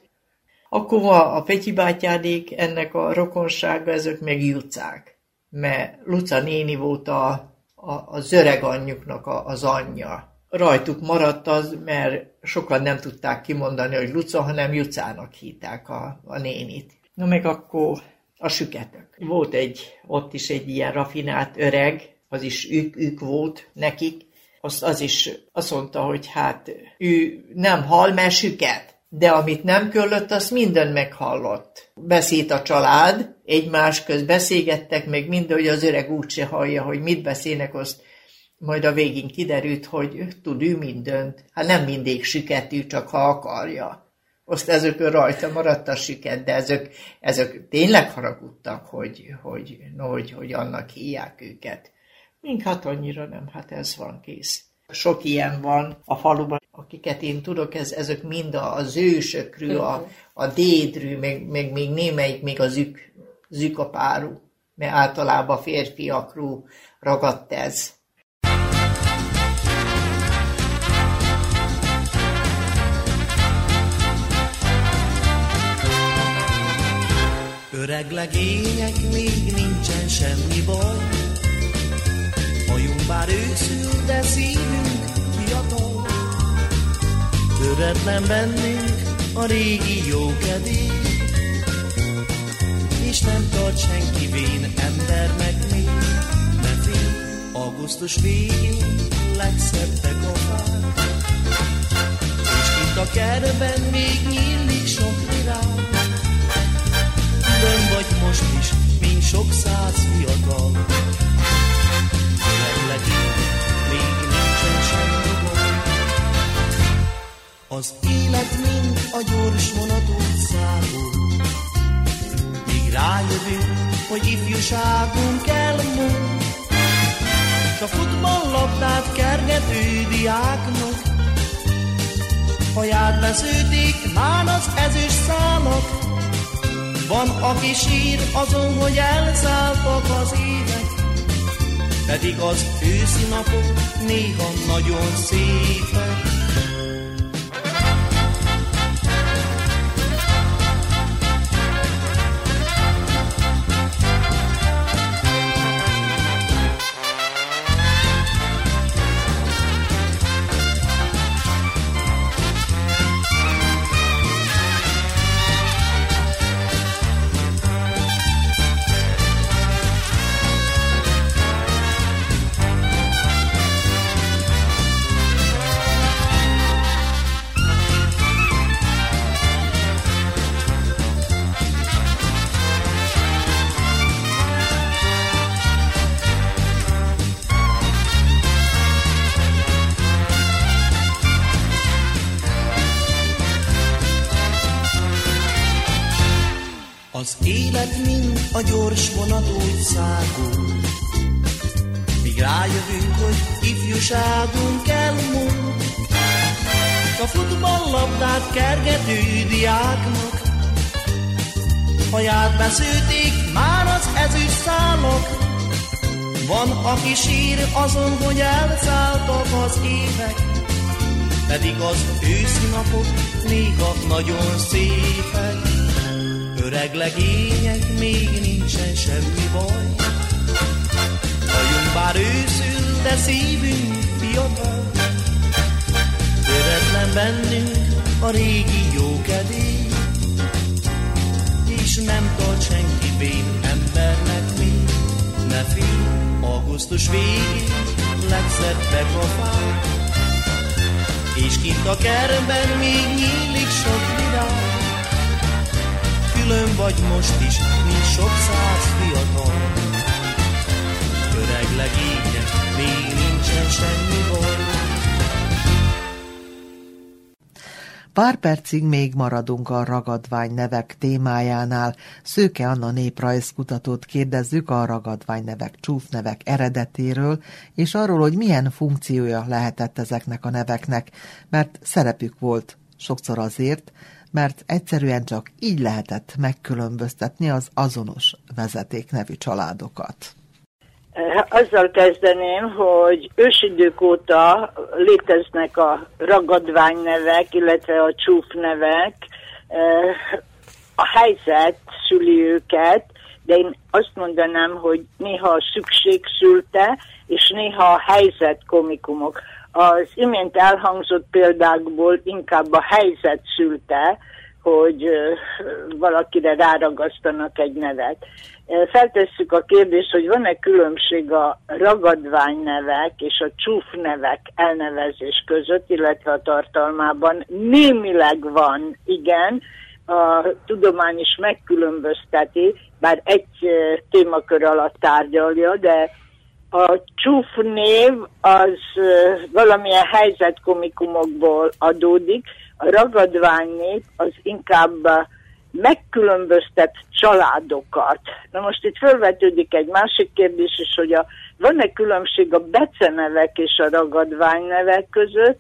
akkor a, a Petyi bátyádék, ennek a rokonsága, ezek meg jucák. Mert Luca néni volt a, a, az öreg anyjuknak a, az anyja. Rajtuk maradt az, mert sokan nem tudták kimondani, hogy Luca, hanem Jucának hívták a, a nénit. Na meg akkor a süketök. Volt egy, ott is egy ilyen rafinált öreg, az is ők, ők volt nekik, azt az is azt mondta, hogy hát ő nem hall, mert süket. De amit nem köllött, azt minden meghallott. Beszélt a család, egymás köz beszélgettek, meg minden, hogy az öreg úgyse hallja, hogy mit beszélnek, azt majd a végén kiderült, hogy tud ő mindent. Hát nem mindig süketű, csak ha akarja. Azt ezek rajta maradt a siket, de ezek, ezek tényleg haragudtak, hogy, hogy, no, hogy, hogy annak hívják őket. Mink hát annyira nem, hát ez van kész. Sok ilyen van a faluban, akiket én tudok, ez, ezek mind az ősökről, a, a dédről, meg, meg még némelyik még az zük, zükapáru, mert általában férfiakról ragadt ez. Öreg legények, még nincsen semmi baj. Hajunk bár őszül, de szívünk fiatal. Töretlen bennünk a régi jó kedély. És nem tart senki vén, ember meg még. Ne félj, augusztus végén legszebbek a fák. És kint a kerben még nyílik sok Külön vagy most is, mint sok száz fiatal. Jelenleg még nincsen semmi gond. Az élet mind a gyors vonatú szágó, míg rájövünk, hogy ifjúságunk elmúlt. S a futballlabdát kergető diáknak, haját vesződik, már az ezüst szálak, van, aki sír azon, hogy elszálltak az évek, pedig az őszi napok néha nagyon szépek. Szágul, Míg rájövünk, hogy ifjúságunk elmúlt. A futballlabdát kergető diáknak, Haját beszőték már az ezüst szálok, Van, aki sír azon, hogy elszálltak az évek, pedig az őszi napok néha nagyon szépek. Öreg legények, még nincsen semmi baj. Hajunk bár őszül, de szívünk fiatal. Töretlen bennünk a régi jó kedély, és nem tart senki vén embernek mi. Ne félj, augusztus végén legszebbek a fák, és kint a kertben még nyílik sok virág külön vagy most is, mint sok száz fiatal. Öreg legények, még nincsen semmi baj. Pár percig még maradunk a ragadvány nevek témájánál. Szőke Anna néprajzkutatót kérdezzük a ragadvány nevek, csúfnevek eredetéről, és arról, hogy milyen funkciója lehetett ezeknek a neveknek, mert szerepük volt sokszor azért, mert egyszerűen csak így lehetett megkülönböztetni az azonos vezeték nevű családokat. Azzal kezdeném, hogy ősidők óta léteznek a ragadványnevek, illetve a csúfnevek. A helyzet szüli őket, de én azt mondanám, hogy néha a szükség szülte, és néha a helyzet komikumok. Az imént elhangzott példákból inkább a helyzet szülte, hogy valakire ráragasztanak egy nevet. Feltesszük a kérdést, hogy van-e különbség a ragadványnevek és a csúfnevek elnevezés között, illetve a tartalmában. Némileg van, igen, a tudomány is megkülönbözteti, bár egy témakör alatt tárgyalja, de a csúfnév az valamilyen helyzetkomikumokból adódik, a ragadványnév az inkább megkülönböztet családokat. Na most itt felvetődik egy másik kérdés is, hogy a, van-e különbség a becenevek és a ragadványnevek között,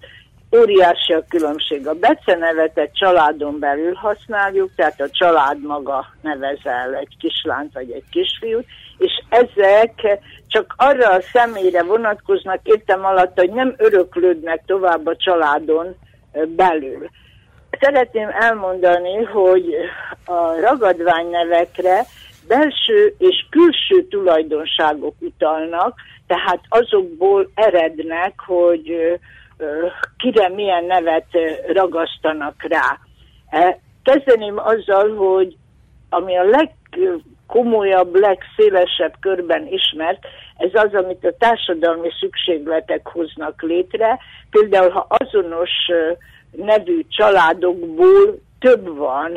óriási a különbség. A becenevet egy családon belül használjuk, tehát a család maga nevezel egy kislányt vagy egy kisfiút, és ezek csak arra a személyre vonatkoznak értem alatt, hogy nem öröklődnek tovább a családon belül. Szeretném elmondani, hogy a ragadványnevekre belső és külső tulajdonságok utalnak, tehát azokból erednek, hogy kire milyen nevet ragasztanak rá. E, kezdeném azzal, hogy ami a legkomolyabb, legszélesebb körben ismert, ez az, amit a társadalmi szükségletek hoznak létre. Például, ha azonos nevű családokból több van,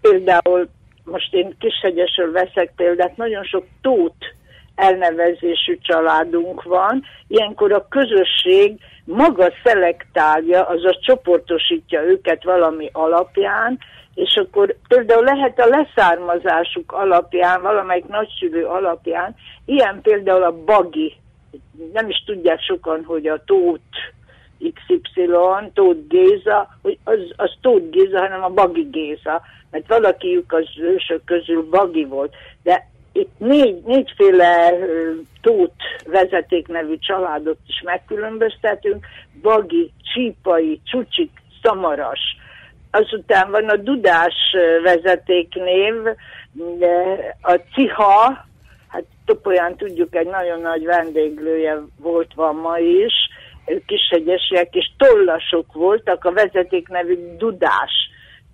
például most én Kishegyesről veszek példát, nagyon sok tót elnevezésű családunk van, ilyenkor a közösség maga szelektálja, azaz csoportosítja őket valami alapján, és akkor például lehet a leszármazásuk alapján, valamelyik nagyszülő alapján, ilyen például a bagi, nem is tudják sokan, hogy a tót XY, Tóth Géza, hogy az, az Tóth Géza, hanem a Bagi Géza, mert valakiük az ősök közül Bagi volt, de itt négy, négyféle Tóth vezeték nevű családot is megkülönböztetünk, Bagi, Csípai, Csucsik, Szamaras. Azután van a Dudás vezetéknév, a Ciha, hát Topolyán tudjuk, egy nagyon nagy vendéglője volt, van ma is, kishegyesiek, és tollasok voltak, a vezeték nevű Dudás.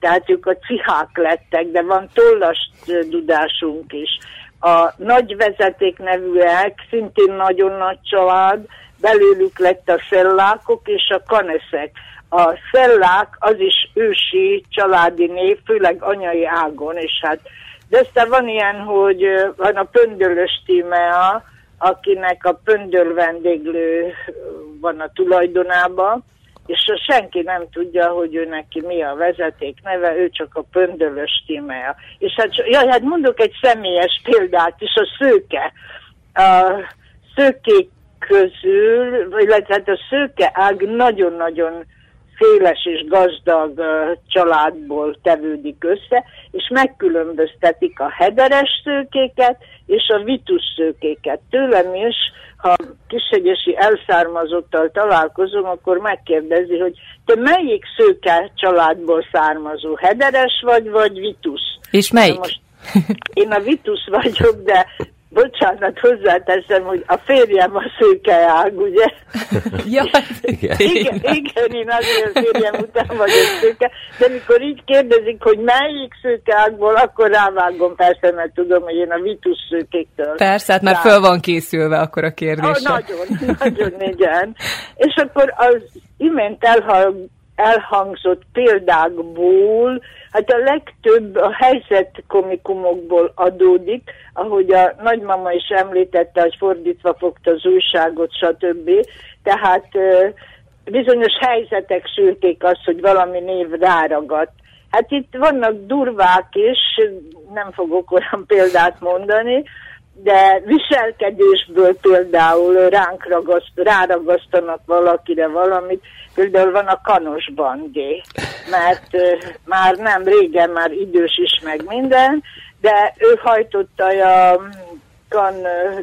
Tehát ők a cihák lettek, de van tollas dudásunk is. A nagy vezeték nevűek, szintén nagyon nagy család, belőlük lett a szellákok és a kaneszek. A szellák az is ősi családi név, főleg anyai ágon, és hát de aztán van ilyen, hogy van a pöndölös tímea, akinek a pöndöl vendéglő van a tulajdonában, és senki nem tudja, hogy ő neki mi a vezeték neve, ő csak a pöndölös tímea. És hát, ja, hát mondok egy személyes példát is, a szőke. A szőkék közül, illetve hát a szőke ág nagyon-nagyon széles és gazdag családból tevődik össze, és megkülönböztetik a hederes szőkéket és a vitus szőkéket. Tőlem is, ha kisegyesi elszármazottal találkozom, akkor megkérdezi, hogy te melyik szőke családból származó, hederes vagy, vagy vitus? És melyik? most én a vitus vagyok, de bocsánat, hozzáteszem, hogy a férjem a szőkeág, ugye? ja, igen. igen. Igen, én azért férjem után vagyok szőke, de mikor így kérdezik, hogy melyik szőkeágból, akkor rávágom persze, mert tudom, hogy én a vitus szőkéktől. Persze, hát már föl van készülve akkor a kérdés. Oh, nagyon, nagyon, igen. És akkor az imént elhallgat elhangzott példákból, hát a legtöbb a helyzet komikumokból adódik, ahogy a nagymama is említette, hogy fordítva fogta az újságot, stb. Tehát bizonyos helyzetek szülték azt, hogy valami név ráragadt. Hát itt vannak durvák is, nem fogok olyan példát mondani, de viselkedésből például ránk ragaszt, ráragasztanak valakire valamit, például van a kanos bandé, mert már nem régen, már idős is meg minden, de ő hajtotta a kan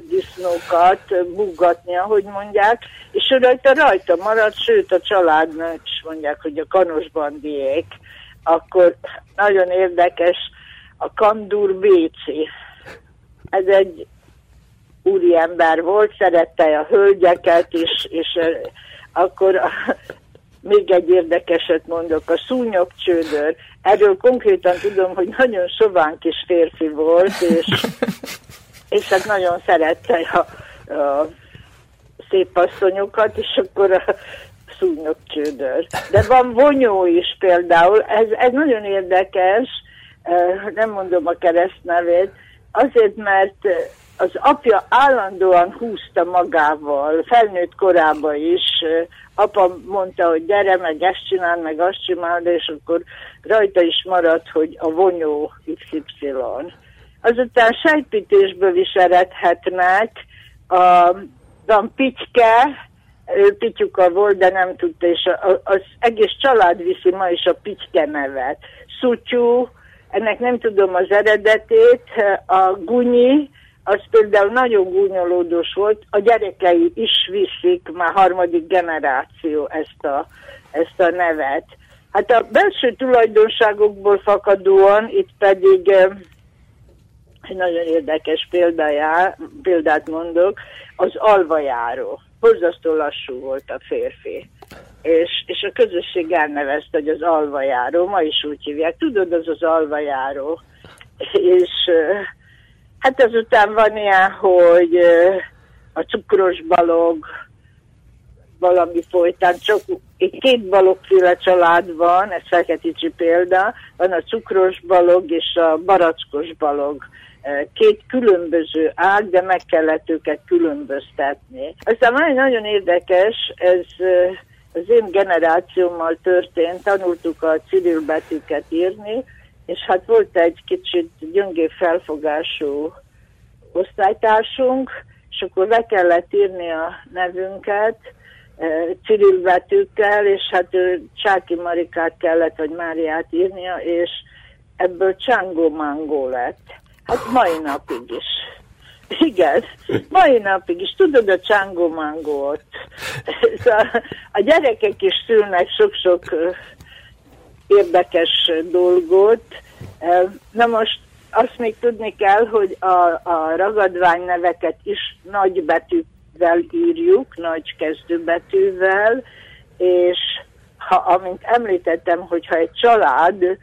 disznókat buggatni, ahogy mondják, és ő rajta rajta maradt, sőt a családnak is mondják, hogy a kanos bandiék. Akkor nagyon érdekes a Kandur Béci ez egy úriember volt, szerette a hölgyeket, és, és akkor a, még egy érdekeset mondok, a szúnyog csődör. Erről konkrétan tudom, hogy nagyon sovány kis férfi volt, és, és hát nagyon szerette a, a szép asszonyokat, és akkor a szúnyog csődör. De van vonyó is például, ez, ez nagyon érdekes, nem mondom a keresztnevét, Azért, mert az apja állandóan húzta magával, felnőtt korában is, apa mondta, hogy gyere, meg ezt csinál, meg azt csinál, és akkor rajta is maradt, hogy a vonyó XY. Azután sejtpítésből is eredhetnek, a, van Pitke, ő Pityuka volt, de nem tudta, és az egész család viszi ma is a Pitke nevet. Szutyú, ennek nem tudom az eredetét, a gunyi, az például nagyon gúnyolódós volt, a gyerekei is viszik, már harmadik generáció ezt a, ezt a nevet. Hát a belső tulajdonságokból fakadóan itt pedig egy nagyon érdekes példájá, példát mondok, az alvajáró. Borzasztó lassú volt a férfi és, és a közösség elnevezte, hogy az alvajáró, ma is úgy hívják, tudod, az az alvajáró. És hát azután van ilyen, hogy a cukros balog, valami folytán, csak két balogféle család van, ez Feketicsi példa, van a cukros balog és a barackos balog. Két különböző ág, de meg kellett őket különböztetni. Aztán van egy nagyon érdekes, ez az én generációmmal történt, tanultuk a civil betűket írni, és hát volt egy kicsit gyöngé felfogású osztálytársunk, és akkor le kellett írni a nevünket, Cyril betűkkel, és hát ő Csáki Marikát kellett, vagy Máriát írnia, és ebből Csangó Mangó lett. Hát mai napig is. Igen, mai napig is. Tudod a Csangó Mangót? Szóval a gyerekek is szülnek sok-sok érdekes dolgot. Na most azt még tudni kell, hogy a, a ragadvány neveket is nagy betűvel írjuk, nagy kezdőbetűvel, és ha, amint említettem, hogyha egy család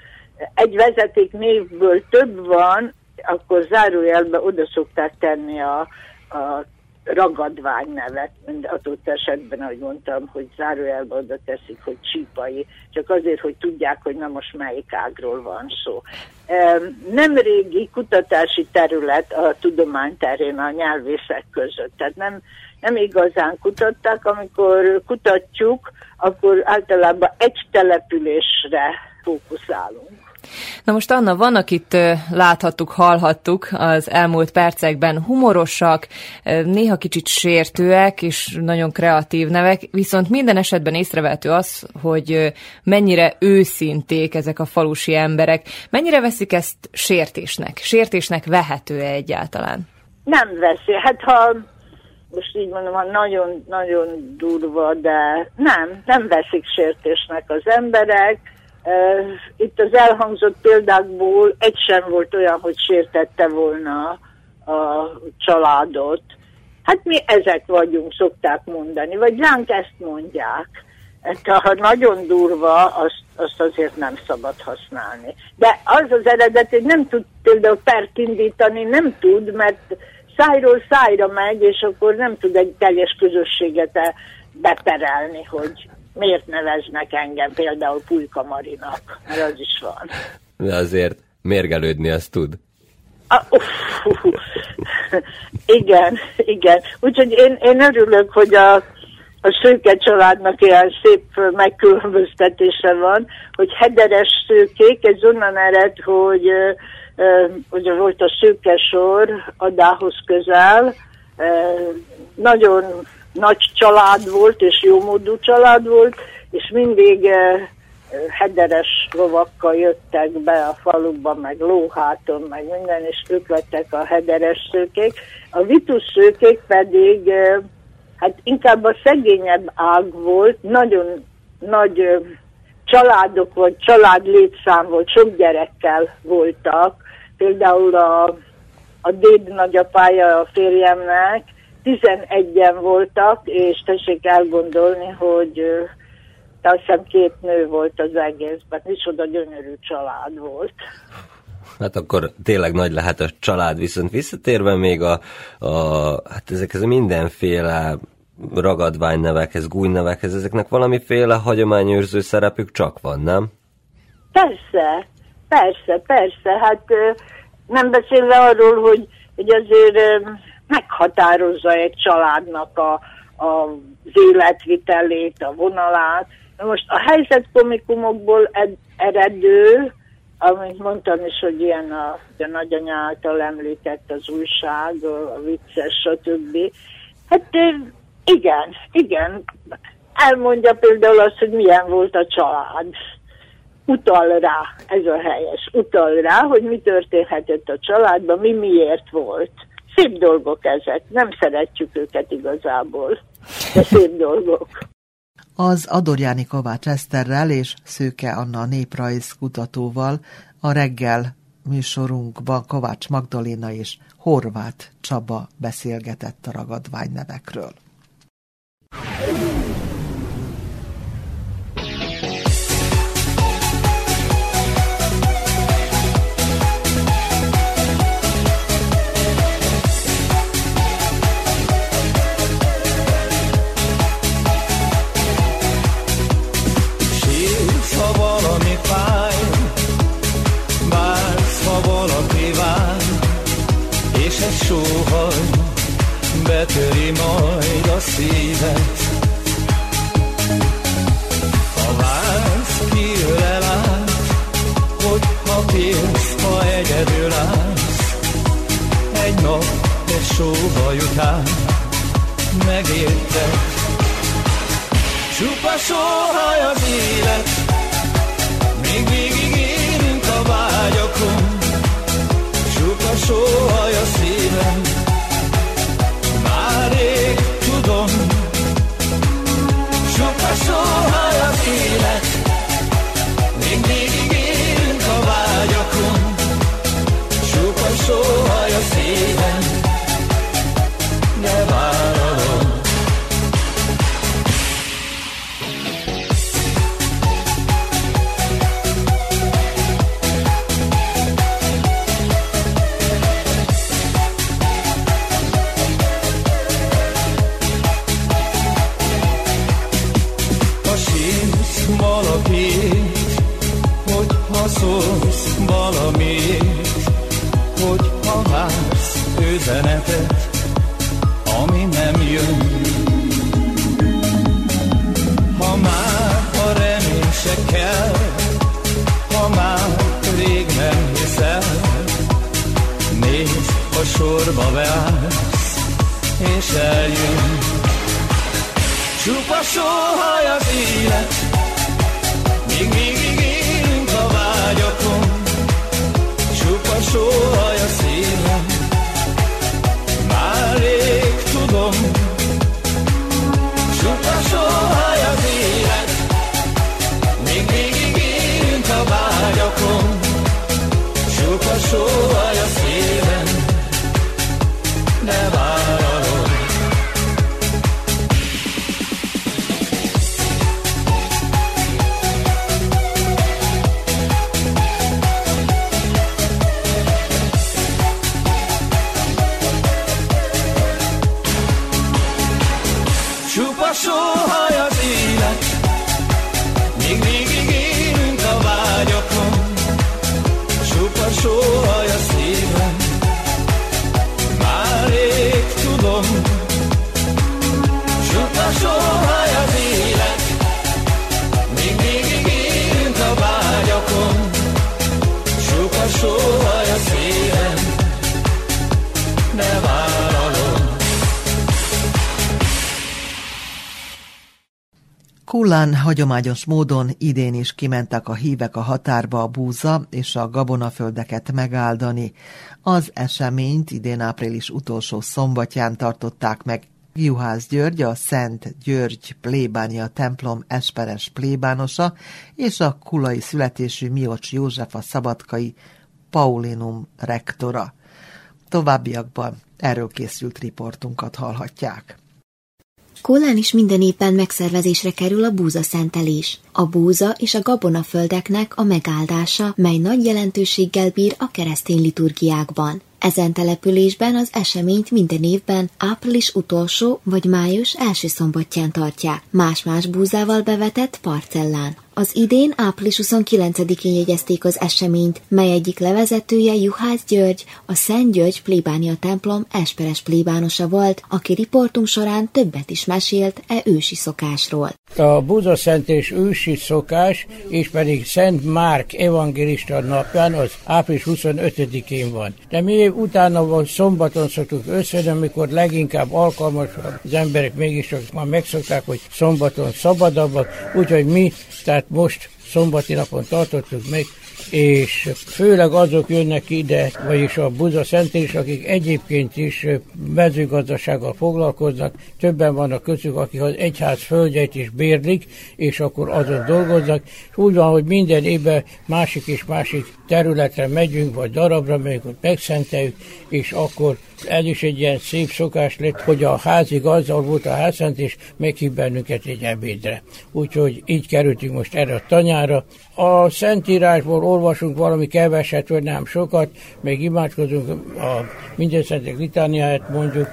egy vezeték névből több van, akkor zárójelbe oda szokták tenni a, a ragadvány nevet, adott esetben, ahogy mondtam, hogy zárójelbe oda teszik, hogy csípai, csak azért, hogy tudják, hogy na most melyik ágról van szó. Nem régi kutatási terület a tudomány terén a nyelvészek között, tehát nem, nem igazán kutatták, amikor kutatjuk, akkor általában egy településre fókuszálunk. Na most Anna, vannak itt, láthattuk, hallhattuk az elmúlt percekben humorosak, néha kicsit sértőek és nagyon kreatív nevek, viszont minden esetben észrevehető az, hogy mennyire őszinték ezek a falusi emberek. Mennyire veszik ezt sértésnek? Sértésnek vehető-e egyáltalán? Nem veszi. Hát ha most így mondom, ha nagyon-nagyon durva, de nem, nem veszik sértésnek az emberek, itt az elhangzott példákból egy sem volt olyan, hogy sértette volna a családot. Hát mi ezek vagyunk, szokták mondani, vagy ránk ezt mondják. Ha nagyon durva, azt, azt azért nem szabad használni. De az az eredet, hogy nem tud például pert indítani, nem tud, mert szájról szájra megy, és akkor nem tud egy teljes közösséget beperelni, hogy miért neveznek engem például Pulyka Marinak, mert az is van. De azért mérgelődni azt tud. Ah, uh, uh, uh. igen, igen. Úgyhogy én, én örülök, hogy a, a szőke családnak ilyen szép megkülönböztetése van, hogy hederes szőkék, ez onnan ered, hogy ugye volt a szőke sor Adához közel, nagyon nagy család volt, és jómódú család volt, és mindig eh, hederes lovakkal jöttek be a faluba, meg lóháton, meg minden, és ők lettek a hederes szőkék. A vitus szőkék pedig eh, hát inkább a szegényebb ág volt, nagyon nagy eh, családok vagy család létszám volt, sok gyerekkel voltak. Például a, a déd nagyapája a férjemnek 11-en voltak, és tessék elgondolni, hogy azt hiszem két nő volt az egészben, oda gyönyörű család volt. Hát akkor tényleg nagy lehet a család, viszont visszatérve még a, a hát ezekhez a mindenféle ragadványnevekhez, gújnevekhez, ezeknek valamiféle hagyományőrző szerepük csak van, nem? Persze, persze, persze. Hát nem beszélve arról, hogy, hogy azért meghatározza egy családnak a, a, az életvitelét, a vonalát. Na most a helyzet komikumokból ed, eredő, amit mondtam is, hogy ilyen a, a nagyanya által említett az újság, a vicces, stb. Hát igen, igen. Elmondja például azt, hogy milyen volt a család. Utal rá, ez a helyes, utal rá, hogy mi történhetett a családban, mi miért volt szép dolgok ezek, nem szeretjük őket igazából, de szép dolgok. Az Adorjáni Kovács Eszterrel és Szőke Anna néprajz kutatóval a reggel műsorunkban Kovács Magdaléna és Horváth Csaba beszélgetett a ragadvány nevekről. Betöri majd a szívet. Ha vársz, kijön elát, hogyha félsz, ha egyedül állsz, egy nap, egy sóhaj után megérted. Csupa sóhaj az élet, még végig élünk a vágyakon. Csupa sóhaj üzenetet, ami nem jön. Ha már a remény se kell, ha már rég nem hiszel, nézd, a sorba beállsz, és eljön. Csupa sóhaj az élet, még végig élünk a vágyakon. Csupa sóhaj tudom. Az élet, még végig élünk a vágyakon. Csupa sóhaj Kullán hagyományos módon idén is kimentek a hívek a határba a búza és a gabonaföldeket megáldani. Az eseményt idén április utolsó szombatján tartották meg Juhász György, a Szent György plébánia templom esperes plébánosa, és a kulai születésű Miocs József a szabadkai Paulinum rektora. Továbbiakban erről készült riportunkat hallhatják. Kólán is minden évben megszervezésre kerül a búza szentelés. A búza és a gabonaföldeknek a megáldása, mely nagy jelentőséggel bír a keresztény liturgiákban. Ezen településben az eseményt minden évben április utolsó vagy május első szombatján tartják, más-más búzával bevetett parcellán. Az idén április 29-én jegyezték az eseményt, mely egyik levezetője Juhász György, a Szent György plébánia templom esperes plébánosa volt, aki riportunk során többet is mesélt e ősi szokásról. A búzaszentés ősi szokás, és pedig Szent Márk evangélista napján, az április 25-én van. De mi utána van szombaton szoktuk összejönni, amikor leginkább alkalmas az emberek mégiscsak már megszokták, hogy szombaton szabadabbak, úgyhogy mi, tehát most szombati napon tartottuk meg, és főleg azok jönnek ide, vagyis a Buza Szentés, akik egyébként is mezőgazdasággal foglalkoznak, többen vannak közük, akik az egyház földjeit is bérlik, és akkor azon dolgoznak. Úgy van, hogy minden évben másik és másik területre megyünk, vagy darabra megyünk, hogy megszenteljük, és akkor ez is egy ilyen szép szokás lett, hogy a házi gazdal volt a házszent, és meghív bennünket egy ebédre. Úgyhogy így kerültünk most erre a tanyára. A Szentírásból olvasunk valami keveset, vagy nem sokat, még imádkozunk a minden szentek litániáját mondjuk,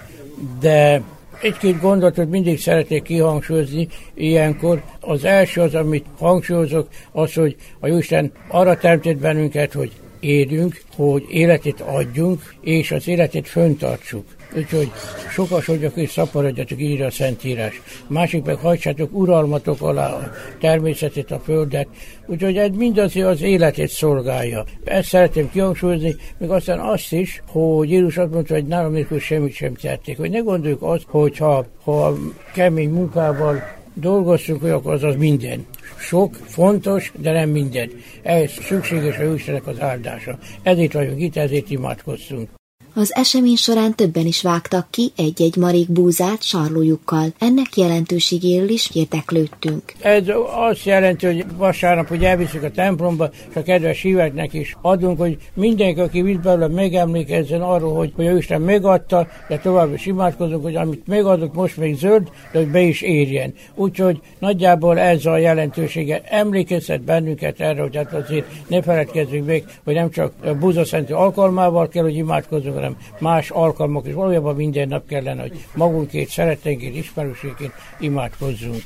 de egy-két gondolatot mindig szeretnék kihangsúlyozni ilyenkor. Az első az, amit hangsúlyozok, az, hogy a Jóisten arra teremtett bennünket, hogy élünk, hogy életet adjunk, és az életet föntartsuk. Úgyhogy sokasodjak és szaporodjatok, írja a Szentírás. Másik meg hajtsátok uralmatok alá a természetet, a földet. Úgyhogy ez mindazért az életét szolgálja. Ezt szeretném kihangsúlyozni, meg aztán azt is, hogy Jézus azt mondta, hogy nálam nélkül semmit sem tették. Hogy ne gondoljuk azt, hogy ha, ha kemény munkával dolgoztunk, hogy akkor az az minden. Sok, fontos, de nem minden. Ehhez szükséges a Istennek az áldása. Ezért vagyunk itt, ezért imádkoztunk. Az esemény során többen is vágtak ki egy-egy marék búzát sarlójukkal. Ennek jelentőségéről is érdeklődtünk. Ez azt jelenti, hogy vasárnap, hogy elviszük a templomba, és a kedves híveknek is adunk, hogy mindenki, aki visz belőle, megemlékezzen arról, hogy, hogy ő Isten megadta, de tovább is imádkozunk, hogy amit megadok, most még zöld, de hogy be is érjen. Úgyhogy nagyjából ez a jelentősége emlékeztet bennünket erre, hogy hát azért ne feledkezzünk meg, hogy nem csak a búzaszentő alkalmával kell, hogy imádkozunk, hanem más alkalmak is. Valójában minden nap kellene, hogy magunkét, szerettenkét, ismerőségét imádkozzunk.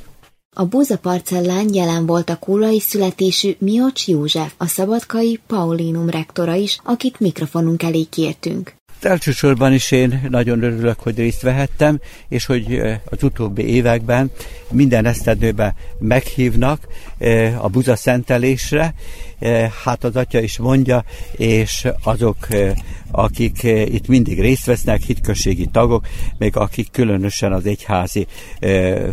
A Búza parcellán jelen volt a kólai születésű Miocs József, a szabadkai Paulinum rektora is, akit mikrofonunk elé kértünk. Elsősorban is én nagyon örülök, hogy részt vehettem, és hogy az utóbbi években minden esztendőben meghívnak a buza szentelésre, hát az atya is mondja, és azok, akik itt mindig részt vesznek, hitközségi tagok, még akik különösen az egyházi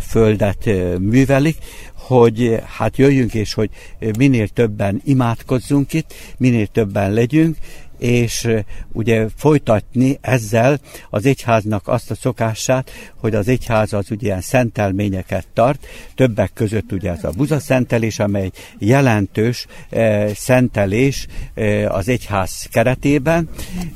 földet művelik, hogy hát jöjjünk, és hogy minél többen imádkozzunk itt, minél többen legyünk, és ugye folytatni ezzel az egyháznak azt a szokását, hogy az egyház az ugye ilyen szentelményeket tart, többek között ugye ez a buza szentelés, amely jelentős e, szentelés e, az egyház keretében,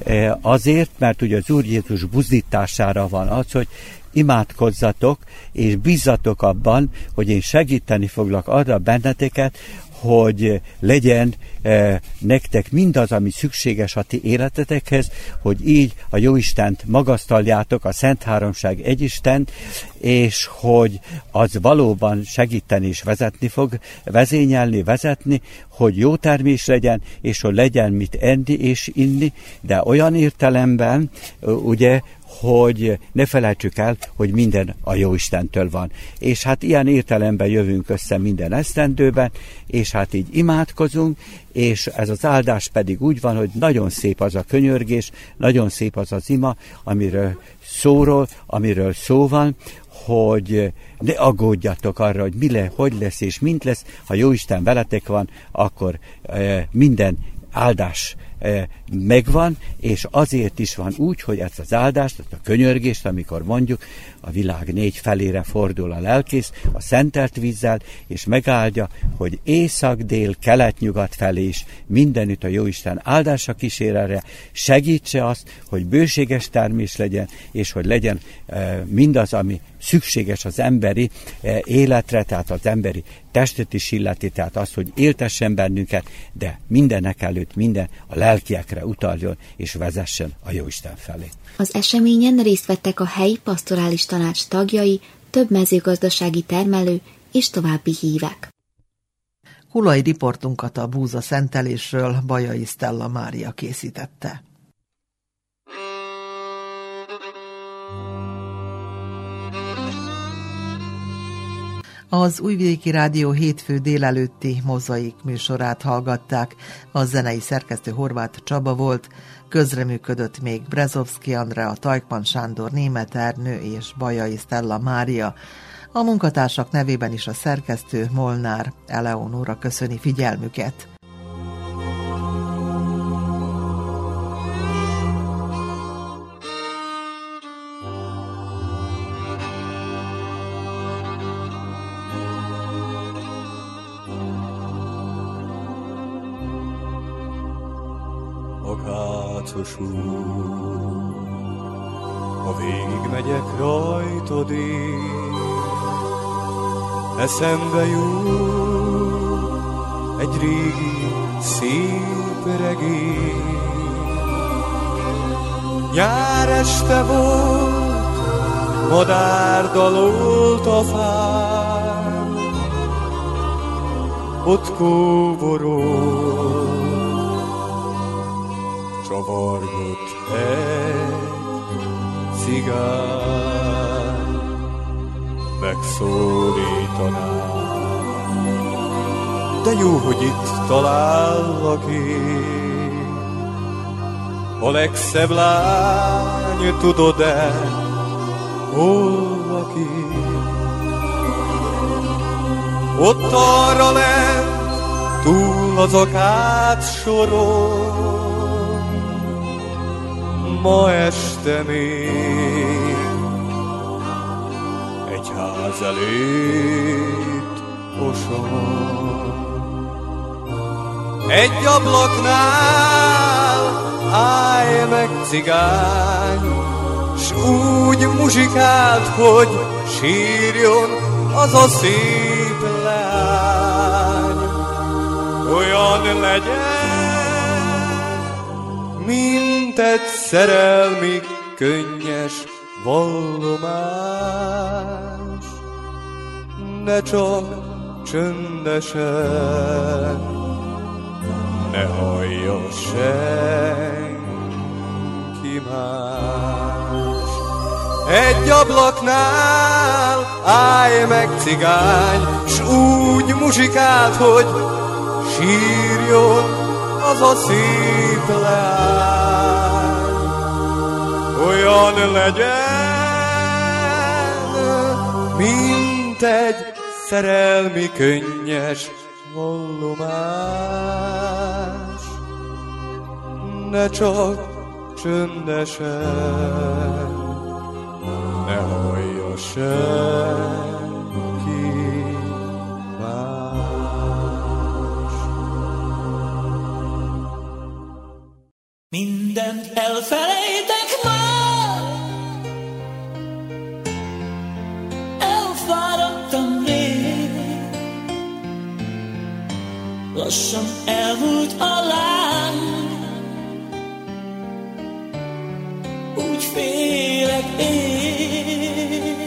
e, azért, mert ugye az Úr Jézus buzdítására van az, hogy imádkozzatok, és bízzatok abban, hogy én segíteni foglak arra benneteket, hogy legyen e, nektek mindaz, ami szükséges a ti életetekhez, hogy így a Jóistent magasztaljátok, a Szent Háromság egyistent, és hogy az valóban segíteni és vezetni fog, vezényelni, vezetni, hogy jó termés legyen, és hogy legyen mit enni és inni, de olyan értelemben, ugye, hogy ne felejtsük el, hogy minden a jó Istentől van. És hát ilyen értelemben jövünk össze minden esztendőben, és hát így imádkozunk, és ez az áldás pedig úgy van, hogy nagyon szép az a könyörgés, nagyon szép az az ima, amiről szóról, amiről szó van, hogy ne aggódjatok arra, hogy mi le, hogy lesz és mint lesz, ha Jóisten veletek van, akkor e, minden áldás megvan, és azért is van úgy, hogy ezt az áldást, ezt a könyörgést, amikor mondjuk a világ négy felére fordul a lelkész, a szentelt vízzel, és megáldja, hogy észak, dél, kelet, nyugat felé is mindenütt a Jóisten áldása kísérelre segítse azt, hogy bőséges termés legyen, és hogy legyen mindaz, ami szükséges az emberi életre, tehát az emberi testet is illeti, tehát az, hogy éltessen bennünket, de mindenek előtt minden a lelkiekre utaljon és vezessen a Jóisten felé. Az eseményen részt vettek a helyi pastorális tanács tagjai, több mezőgazdasági termelő és további hívek. Kulai riportunkat a búza szentelésről Bajai Stella Mária készítette. Az Újvidéki Rádió hétfő délelőtti mozaik műsorát hallgatták. A zenei szerkesztő Horváth Csaba volt, közreműködött még Brezovski Andrea, Tajkman Sándor, Német Ernő és Bajai Stella Mária. A munkatársak nevében is a szerkesztő Molnár Eleonóra köszöni figyelmüket. Úr, ha végig megyek rajtad én, eszembe jut egy régi szép regény. Nyár este volt, madár dalolt a fán, ott kóborol, csavargott egy cigány, megszólítaná. De jó, hogy itt talállak én, a legszebb lány, tudod-e, hol lakik? ott arra lent, túl az akát soron, ma este még egy ház elét oson. Egy ablaknál állj meg cigány, s úgy muzsikált, hogy sírjon az a szép leány. Olyan legyen, mint egy szerelmi könnyes vallomás, ne csak csöndesen ne hallja senki más. Egy ablaknál állj meg cigány, s úgy muzsikált, hogy sírjon az a szép leány. Olyan legyen, mint egy szerelmi könnyes vallomás, ne csak csöndesen, ne hallja senki más. Mindent elfelejtek lassan elmúlt a láng, úgy félek én.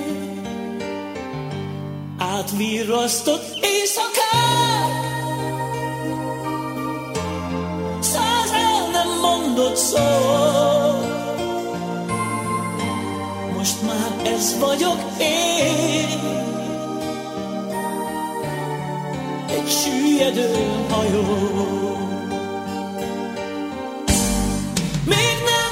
Átvirrasztott éjszakák, száz el nem mondott szó. Most már ez vagyok én, egy süllyedő hajó. Még nem